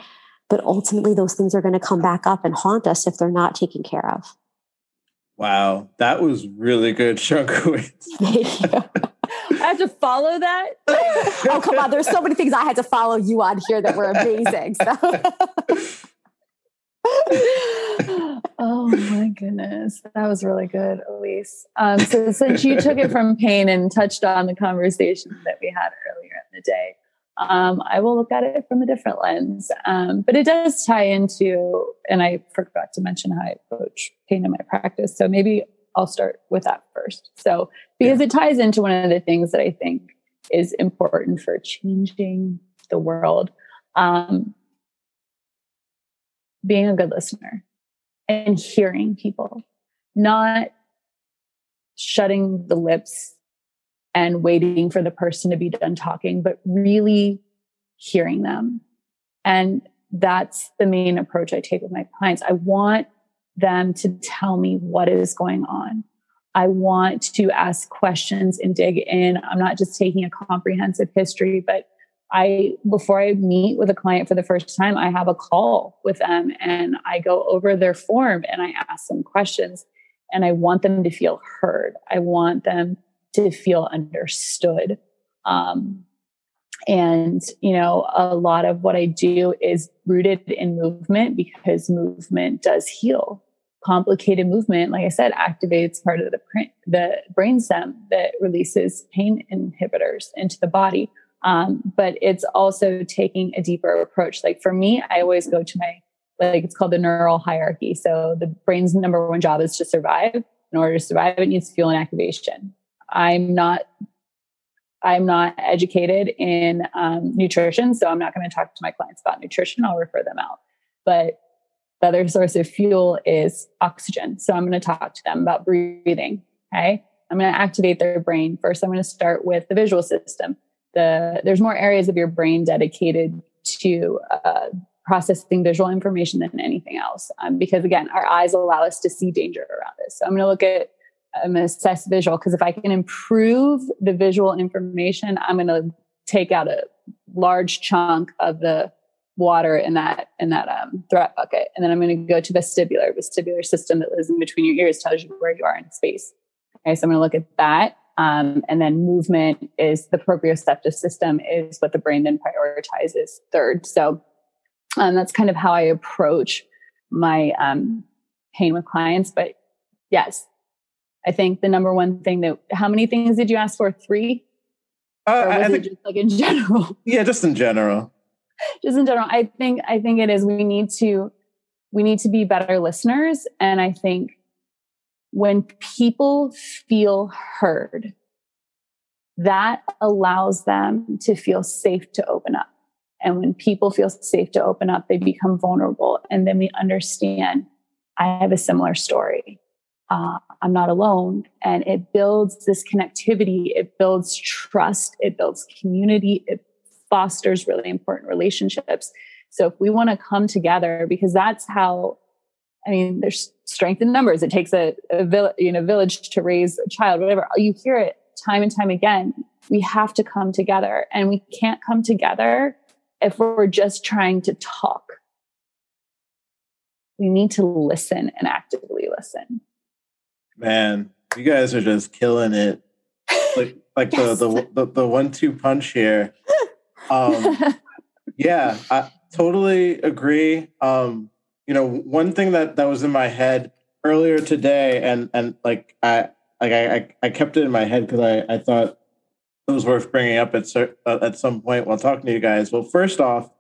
but ultimately those things are going to come back up and haunt us if they're not taken care of wow, that was really good, Shankowitz. [LAUGHS] I have to follow that. oh come on there's so many things i had to follow you on here that were amazing so. [LAUGHS] [LAUGHS] oh my goodness, that was really good, Elise. Um, so since you took it from pain and touched on the conversation that we had earlier in the day, um, I will look at it from a different lens. Um, but it does tie into, and I forgot to mention how I approach pain in my practice. So maybe I'll start with that first. So because it ties into one of the things that I think is important for changing the world. Um, being a good listener and hearing people, not shutting the lips and waiting for the person to be done talking, but really hearing them. And that's the main approach I take with my clients. I want them to tell me what is going on. I want to ask questions and dig in. I'm not just taking a comprehensive history, but I, before I meet with a client for the first time, I have a call with them and I go over their form and I ask them questions and I want them to feel heard. I want them to feel understood. Um, and, you know, a lot of what I do is rooted in movement because movement does heal. Complicated movement, like I said, activates part of the, the brainstem that releases pain inhibitors into the body. Um, but it's also taking a deeper approach. Like for me, I always go to my, like it's called the neural hierarchy. So the brain's number one job is to survive. In order to survive, it needs fuel and activation. I'm not, I'm not educated in um, nutrition, so I'm not going to talk to my clients about nutrition. I'll refer them out. But the other source of fuel is oxygen. So I'm going to talk to them about breathing. Okay. I'm going to activate their brain. First, I'm going to start with the visual system the there's more areas of your brain dedicated to uh, processing visual information than anything else um, because again our eyes allow us to see danger around us. So i'm going to look at i'm going to assess visual because if i can improve the visual information i'm going to take out a large chunk of the water in that in that um, threat bucket. And then i'm going to go to vestibular vestibular system that lives in between your ears tells you where you are in space. Okay so i'm going to look at that um, and then movement is the proprioceptive system is what the brain then prioritizes third. So um, that's kind of how I approach my um, pain with clients. But yes, I think the number one thing that how many things did you ask for? Three? Uh, I think, just like in [LAUGHS] general? Yeah, just in general. just in general. I think I think it is we need to we need to be better listeners. And I think when people feel heard, that allows them to feel safe to open up. And when people feel safe to open up, they become vulnerable. And then we understand I have a similar story. Uh, I'm not alone. And it builds this connectivity. It builds trust. It builds community. It fosters really important relationships. So if we want to come together, because that's how, I mean, there's strength in numbers. It takes a, a village, you know, village to raise a child, whatever. You hear it time and time again. We have to come together and we can't come together if we're just trying to talk. We need to listen and actively listen. Man, you guys are just killing it. Like [LAUGHS] like yes. the, the, the the one two punch here. Um [LAUGHS] yeah, I totally agree. Um, you know, one thing that that was in my head earlier today and and like I like I I kept it in my head because I I thought it was worth bringing up at uh, at some point while talking to you guys. Well, first off,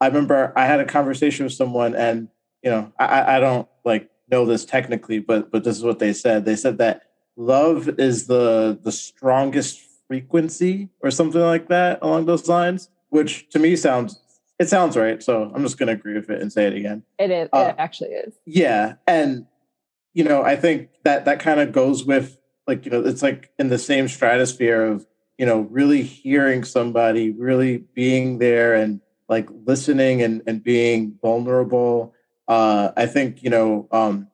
I remember I had a conversation with someone, and you know, I, I don't like know this technically, but but this is what they said. They said that love is the the strongest frequency or something like that along those lines, which to me sounds it sounds right. So I'm just going to agree with it and say it again. It is. Uh, it actually is. Yeah, and you know, I think that that kind of goes with like you know, it's like in the same stratosphere of you know, really hearing somebody, really being there and like listening and, and being vulnerable. Uh, I think, you know, um,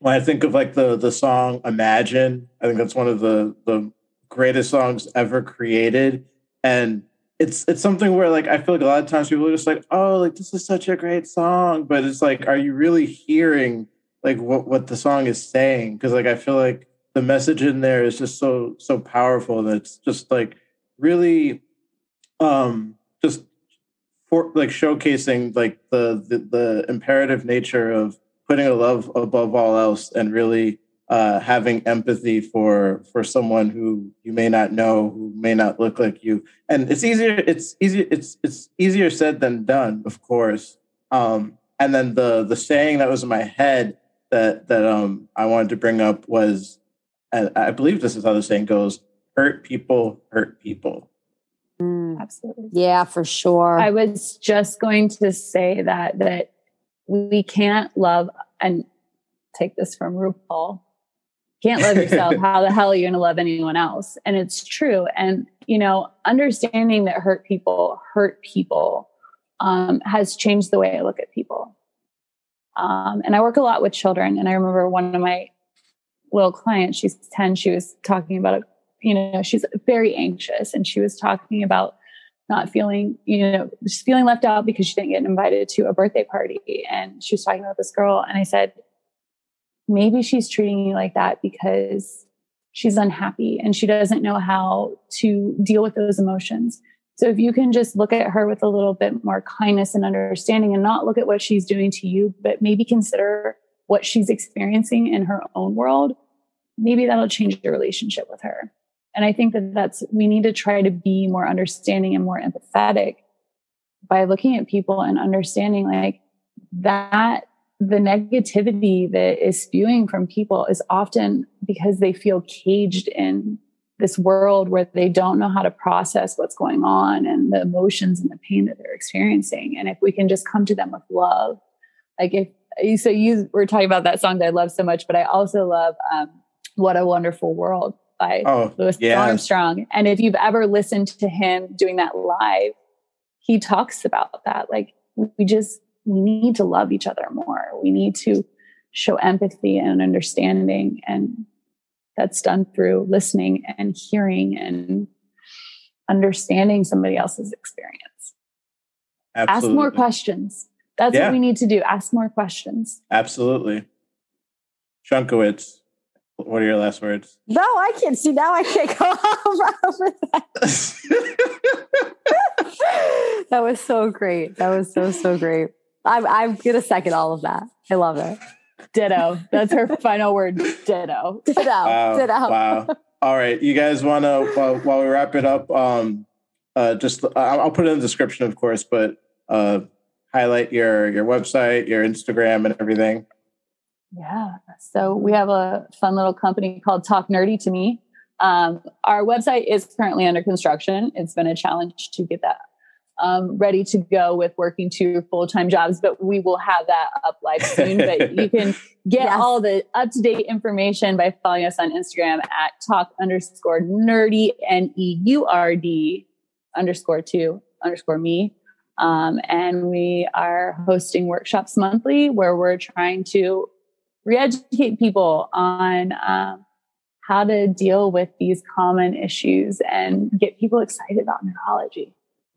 when I think of like the the song Imagine, I think that's one of the the greatest songs ever created. And it's it's something where like I feel like a lot of times people are just like, oh, like this is such a great song. But it's like, are you really hearing like what, what the song is saying? Because like I feel like the message in there is just so so powerful and it's just like really um just for like showcasing like the, the the imperative nature of putting a love above all else and really uh, having empathy for for someone who you may not know, who may not look like you. And it's easier. It's easier. It's it's easier said than done, of course. Um, and then the the saying that was in my head that that um, I wanted to bring up was and I believe this is how the saying goes hurt people hurt people. Mm, Absolutely. Yeah, for sure. I was just going to say that that we can't love and take this from RuPaul. Can't love yourself. [LAUGHS] how the hell are you going to love anyone else? And it's true. And you know, understanding that hurt people hurt people um, has changed the way I look at people. Um, and I work a lot with children. And I remember one of my little clients, she's 10, she was talking about, you know, she's very anxious and she was talking about not feeling, you know, just feeling left out because she didn't get invited to a birthday party. And she was talking about this girl. And I said, maybe she's treating you like that because she's unhappy and she doesn't know how to deal with those emotions. So if you can just look at her with a little bit more kindness and understanding and not look at what she's doing to you, but maybe consider what she's experiencing in her own world, maybe that'll change your relationship with her. And I think that that's, we need to try to be more understanding and more empathetic by looking at people and understanding like that the negativity that is spewing from people is often because they feel caged in this world where they don't know how to process what's going on and the emotions and the pain that they're experiencing. And if we can just come to them with love, like if so you were talking about that song that I love so much, but I also love um, "What a Wonderful World" by oh, Louis yes. Armstrong. And if you've ever listened to him doing that live, he talks about that. Like we just we need to love each other more. We need to show empathy and understanding, and that's done through listening and hearing and understanding somebody else's experience. Absolutely. Ask more questions that's yeah. what we need to do. Ask more questions. Absolutely. Shunkowitz, what are your last words? No, I can't see. Now I can't go [LAUGHS] over that. [LAUGHS] that was so great. That was so, so great. I'm, I'm going to second all of that. I love it. Ditto. That's her [LAUGHS] final word. Ditto. Ditto. Wow. Ditto. wow. All right. You guys want to, while, while we wrap it up, um, uh, just I'll put it in the description, of course, but uh, highlight your your website, your Instagram, and everything. Yeah. So we have a fun little company called Talk Nerdy to Me. Um, our website is currently under construction. It's been a challenge to get that um, ready to go with working two full time jobs, but we will have that up live soon. but [LAUGHS] you can get yes. all the up to date information by following us on Instagram at talk underscore nerdy, N E U R D underscore two underscore me. Um, and we are hosting workshops monthly where we're trying to re-educate people on um, how to deal with these common issues and get people excited about neurology.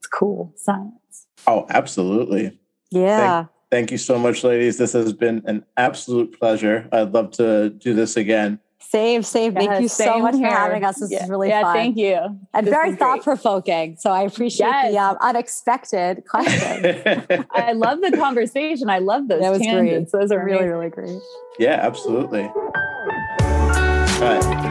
It's cool science. Oh, absolutely. Yeah. Thank, thank you so much, ladies. This has been an absolute pleasure. I'd love to do this again. Same, same. Thank yeah, you so much here. for having us. This yeah. is really yeah, fun. Thank you. And this very thought provoking. So I appreciate yes. the um, unexpected question. [LAUGHS] I love the conversation. I love those that was tangents. Great. Those are really, really great. Yeah, absolutely. All right.